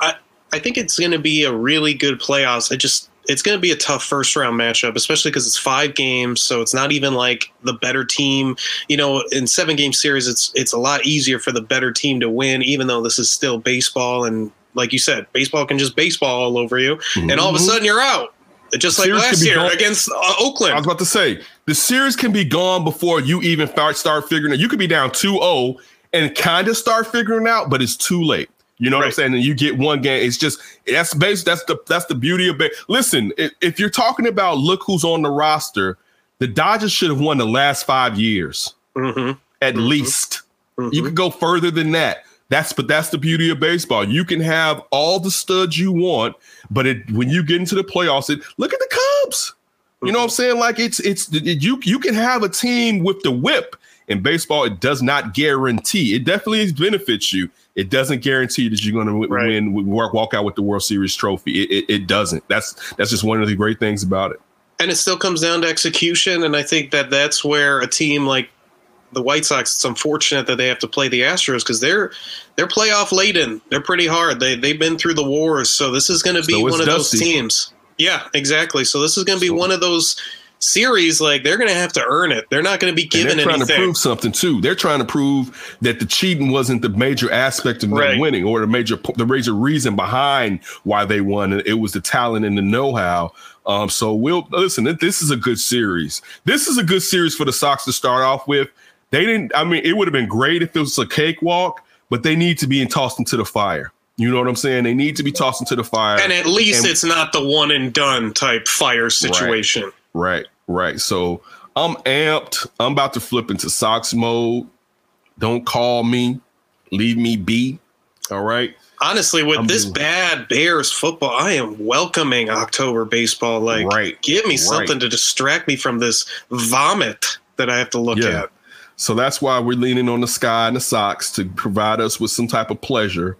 [SPEAKER 2] I I think it's going to be a really good playoffs. I just it's going to be a tough first round matchup, especially because it's five games, so it's not even like the better team. You know, in seven game series, it's it's a lot easier for the better team to win, even though this is still baseball and. Like you said, baseball can just baseball all over you, and all of a
[SPEAKER 1] Mhm.
[SPEAKER 2] sudden you're out, just like last year
[SPEAKER 1] gone-
[SPEAKER 2] against uh,
[SPEAKER 1] I was about to say the series can be gone before you even start start figuring it. You could be down 2-0 and kind of start figuring out, but it's too late. You know what I'm saying? And you get one game. It's just that's base. That's the that's the beauty of it. Listen, if, if you're talking about look who's on the roster, the Dodgers should have won the last five years
[SPEAKER 2] hmm
[SPEAKER 1] at mm-hmm. least. You mm-hmm. could go further than that. That's but that's the beauty of baseball. You can have all the studs you want, but it when you get into the playoffs, it look at the Cubs. You know what I'm mm-hmm. saying? Like it's it's it, you you can have a team with the whip. In baseball, it does not guarantee. It definitely benefits you. It doesn't guarantee that you're going to
[SPEAKER 2] Right.
[SPEAKER 1] win, walk, walk out with the World Series trophy. It, it, it doesn't. That's that's just one of the great things about it.
[SPEAKER 2] and it still comes down to execution. And I think that that's where a team like the White Sox, it's unfortunate that they have to play the Astros because they're they're playoff laden. They're pretty hard. They they've been through the wars, so this is going to be
[SPEAKER 1] So
[SPEAKER 2] one of
[SPEAKER 1] dusty.
[SPEAKER 2] those teams. Yeah, exactly. So this is going to be
[SPEAKER 1] So-
[SPEAKER 2] one of those series. Like they're going to have to earn it. They're not going to be given
[SPEAKER 1] they're trying
[SPEAKER 2] anything.
[SPEAKER 1] to prove something too. They're trying to prove that the cheating wasn't the major aspect of them
[SPEAKER 2] Right.
[SPEAKER 1] winning, or the major the major reason behind why they won. It was the talent and the know how. Um, so we'll listen. This is a good series. This is a good series for the Sox to start off with. They didn't. I mean, it would have been great if it was a cakewalk, but they need to be tossed into the fire. You know what I'm saying? They need to be tossed into the fire.
[SPEAKER 2] and at least
[SPEAKER 1] And-
[SPEAKER 2] it's not the one and done type fire situation.
[SPEAKER 1] Right, right. So I'm amped. I'm about to flip into Sox mode. Don't call me. Leave me be. All right.
[SPEAKER 2] Honestly, with
[SPEAKER 1] I'm
[SPEAKER 2] this
[SPEAKER 1] doing-
[SPEAKER 2] bad Bears football, I am welcoming October baseball. Like,
[SPEAKER 1] Right,
[SPEAKER 2] give me
[SPEAKER 1] right.
[SPEAKER 2] something to distract me from this vomit that I have to look
[SPEAKER 1] Yeah.
[SPEAKER 2] at.
[SPEAKER 1] So that's why we're leaning on the sky and the Sox to provide us with some type of pleasure.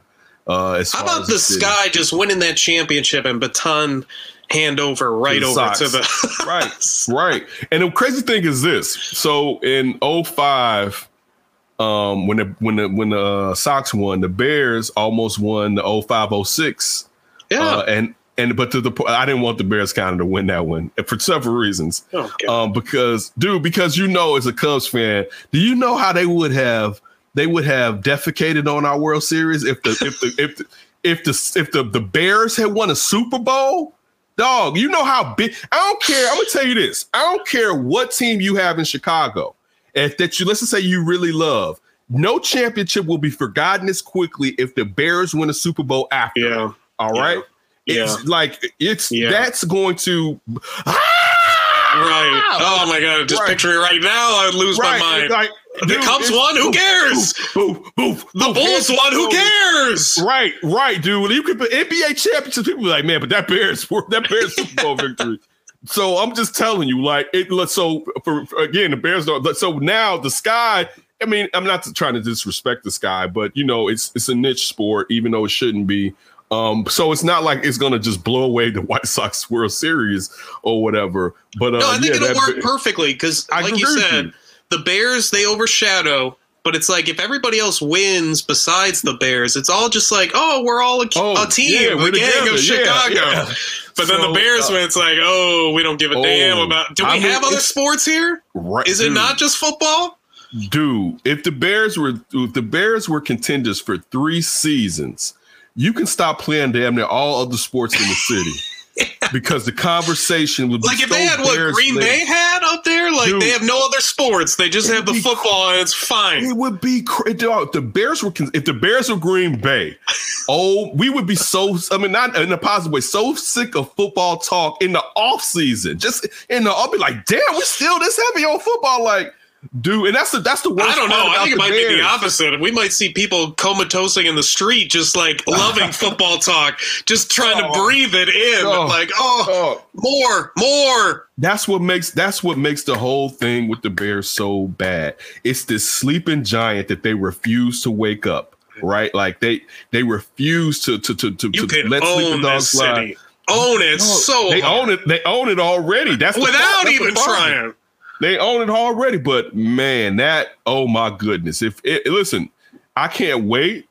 [SPEAKER 1] Uh, as
[SPEAKER 2] How about the
[SPEAKER 1] city.
[SPEAKER 2] Sky just winning that championship and baton handover right
[SPEAKER 1] the
[SPEAKER 2] over to the <laughs>
[SPEAKER 1] right, right. And the crazy thing is this: so in 05, um, when the when the when the uh, Sox won, the Bears almost won the 05 06.
[SPEAKER 2] yeah.
[SPEAKER 1] Uh, and and but to the po- I didn't want the Bears kind of to win that one for several reasons.
[SPEAKER 2] God.
[SPEAKER 1] Um, because dude, because you know, as a Cubs fan, do you know how they would have they would have defecated on our World Series if the if the if the, if the if the, the Bears had won a Super Bowl? Dog, you know how big. I don't care. I'm gonna tell you this. I don't care what team you have in Chicago. If that you let's just say you really love, no championship will be forgotten as quickly if the Bears win a Super Bowl after.
[SPEAKER 2] yeah.
[SPEAKER 1] All
[SPEAKER 2] Yeah.
[SPEAKER 1] right.
[SPEAKER 2] Yeah.
[SPEAKER 1] It's like it's
[SPEAKER 2] Yeah.
[SPEAKER 1] that's going to
[SPEAKER 2] Right. Ah! Oh my god! Just
[SPEAKER 1] Right.
[SPEAKER 2] picturing it right now, I would lose
[SPEAKER 1] right.
[SPEAKER 2] my mind.
[SPEAKER 1] Like,
[SPEAKER 2] the Cubs won. Who cares?
[SPEAKER 1] Boof, boof,
[SPEAKER 2] The
[SPEAKER 1] boof.
[SPEAKER 2] Bulls won. Who cares?
[SPEAKER 1] Right, right, dude. You could put NBA championships. People be like, man, but that Bears, <laughs> that Bears Super Bowl victory. So I'm just telling you, like, it. So for, for again, the Bears don't. So now the sky. I mean, I'm not trying to disrespect the sky, but you know, it's it's a niche sport, even though it shouldn't be. Um, so it's not like it's gonna just blow away the <laughs> White Sox World Series or whatever. But uh,
[SPEAKER 2] No, I think
[SPEAKER 1] yeah,
[SPEAKER 2] it'll work perfectly because, like you said,
[SPEAKER 1] you.
[SPEAKER 2] The Bears they overshadow. But it's like if everybody else wins besides the Bears, it's all just like, oh, we're all a,
[SPEAKER 1] Oh,
[SPEAKER 2] a team,
[SPEAKER 1] yeah, we're
[SPEAKER 2] a gang of Chicago.
[SPEAKER 1] yeah. <laughs>
[SPEAKER 2] But then the Bears
[SPEAKER 1] uh,
[SPEAKER 2] win, it's like, oh, we don't give a
[SPEAKER 1] Oh,
[SPEAKER 2] damn about. Do we
[SPEAKER 1] I mean,
[SPEAKER 2] have other sports here?
[SPEAKER 1] Right,
[SPEAKER 2] Is it
[SPEAKER 1] dude.
[SPEAKER 2] not just football?
[SPEAKER 1] dude if the bears were if the bears were contenders for three seasons you can stop playing damn near all other sports in the city <laughs> because the conversation would be
[SPEAKER 2] Like if
[SPEAKER 1] so
[SPEAKER 2] they had what Green. Bay had up there, like
[SPEAKER 1] Dude.
[SPEAKER 2] they have no other sports. They just have the football and it's fine.
[SPEAKER 1] it would be cra- dog, the bears were if the bears were green bay oh we would be so i mean not in a positive way so sick of football talk in the off season just in the i'll be like damn we're still this heavy on football like dude and that's the that's the worst
[SPEAKER 2] I don't know. I think it
[SPEAKER 1] the
[SPEAKER 2] might be the opposite. We might see people comatosing in the street, just like <laughs> loving football talk, just trying to
[SPEAKER 1] Oh.
[SPEAKER 2] breathe it in.
[SPEAKER 1] Oh.
[SPEAKER 2] Like, oh,
[SPEAKER 1] Oh,
[SPEAKER 2] more, more.
[SPEAKER 1] That's what makes that's what makes the whole thing with the Bears so bad. It's this sleeping giant that they refuse to wake up. Right, like they they refuse to to to to,
[SPEAKER 2] You
[SPEAKER 1] to let sleeping dogs
[SPEAKER 2] city. Own it
[SPEAKER 1] No,
[SPEAKER 2] so
[SPEAKER 1] they
[SPEAKER 2] hard.
[SPEAKER 1] own it. They own it already. That's the
[SPEAKER 2] without
[SPEAKER 1] that's
[SPEAKER 2] even trying.
[SPEAKER 1] They own it already. But man, that oh my goodness! If it, listen, I can't wait.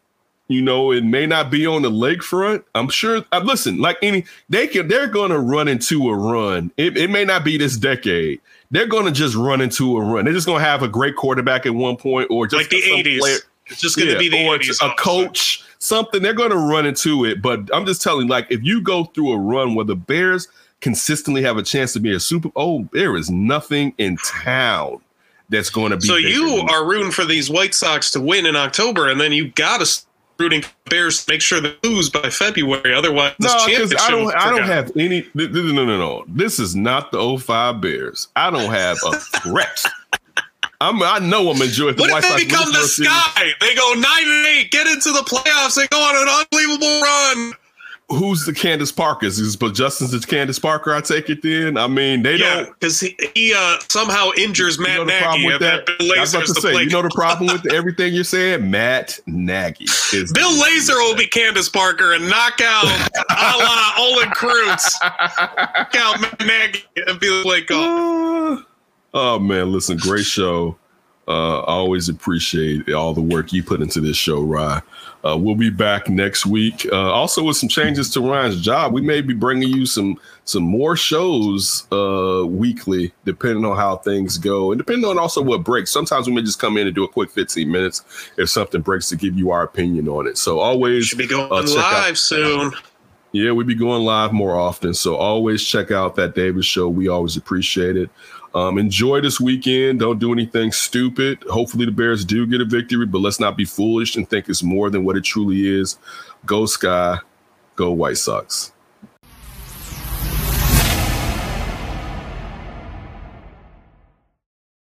[SPEAKER 1] You know, it may not be on the lakefront. I'm sure. Uh, listen, like any, they can. They're going to run into a run. It, it may not be this decade. They're going to just run into a run. They're just going to have a great quarterback at one point, or just
[SPEAKER 2] Like the
[SPEAKER 1] some
[SPEAKER 2] 80s.
[SPEAKER 1] player-
[SPEAKER 2] It's just going to
[SPEAKER 1] yeah,
[SPEAKER 2] be the
[SPEAKER 1] or
[SPEAKER 2] 80s.
[SPEAKER 1] a coach, something. They're going to run into it. But I'm just telling, you, like, if you go through a run where the Bears consistently have a chance to be a Super, oh, there is nothing in town that's going to be.
[SPEAKER 2] So you are rooting for these White Sox to win in October, and then you got to rooting Bears to make sure they lose by February. Otherwise, this
[SPEAKER 1] no, because I don't. I don't have any. th- th- No, no, no. This is not the 05 Bears. I don't have a threat. I'm, I know I'm enjoying the
[SPEAKER 2] What
[SPEAKER 1] White
[SPEAKER 2] if they
[SPEAKER 1] Sox
[SPEAKER 2] become the
[SPEAKER 1] for a season.
[SPEAKER 2] sky? They go nine and eight, get into the playoffs, they go on an unbelievable run.
[SPEAKER 1] Who's the Candace Parkers? Is but Justin's the Candace Parker? I take it then. I mean, they
[SPEAKER 2] Yeah,
[SPEAKER 1] don't.
[SPEAKER 2] because he, he uh, somehow injures
[SPEAKER 1] You
[SPEAKER 2] Matt
[SPEAKER 1] know the problem
[SPEAKER 2] Nagy,
[SPEAKER 1] with that?
[SPEAKER 2] Bill
[SPEAKER 1] I was about to say, you know the problem with <laughs> everything you're saying? Matt Nagy is
[SPEAKER 2] Bill Lazor will be Candace Parker and knock out a la Olin Kreutz. knock out Matt Nagy and be call.
[SPEAKER 1] Uh, <laughs> oh man, listen, great show. Uh, I always appreciate all the work you put into this show, Ryan. Uh, we'll be back next week. Uh, also, with some changes to Ryan's job, we may be bringing you some some more shows uh, weekly, depending on how things go, and depending on also what breaks. Sometimes we may just come in and do a quick 15 minutes if something breaks to give you our opinion on it. So always
[SPEAKER 2] Should be going
[SPEAKER 1] uh, check out-
[SPEAKER 2] live soon.
[SPEAKER 1] yeah, we be going live more often. So always check out that Davis show. We always appreciate it. Um, enjoy this weekend. Don't do anything stupid. Hopefully the Bears do get a victory, but let's not be foolish and think it's more than what it truly is. Go Sky, go White Sox.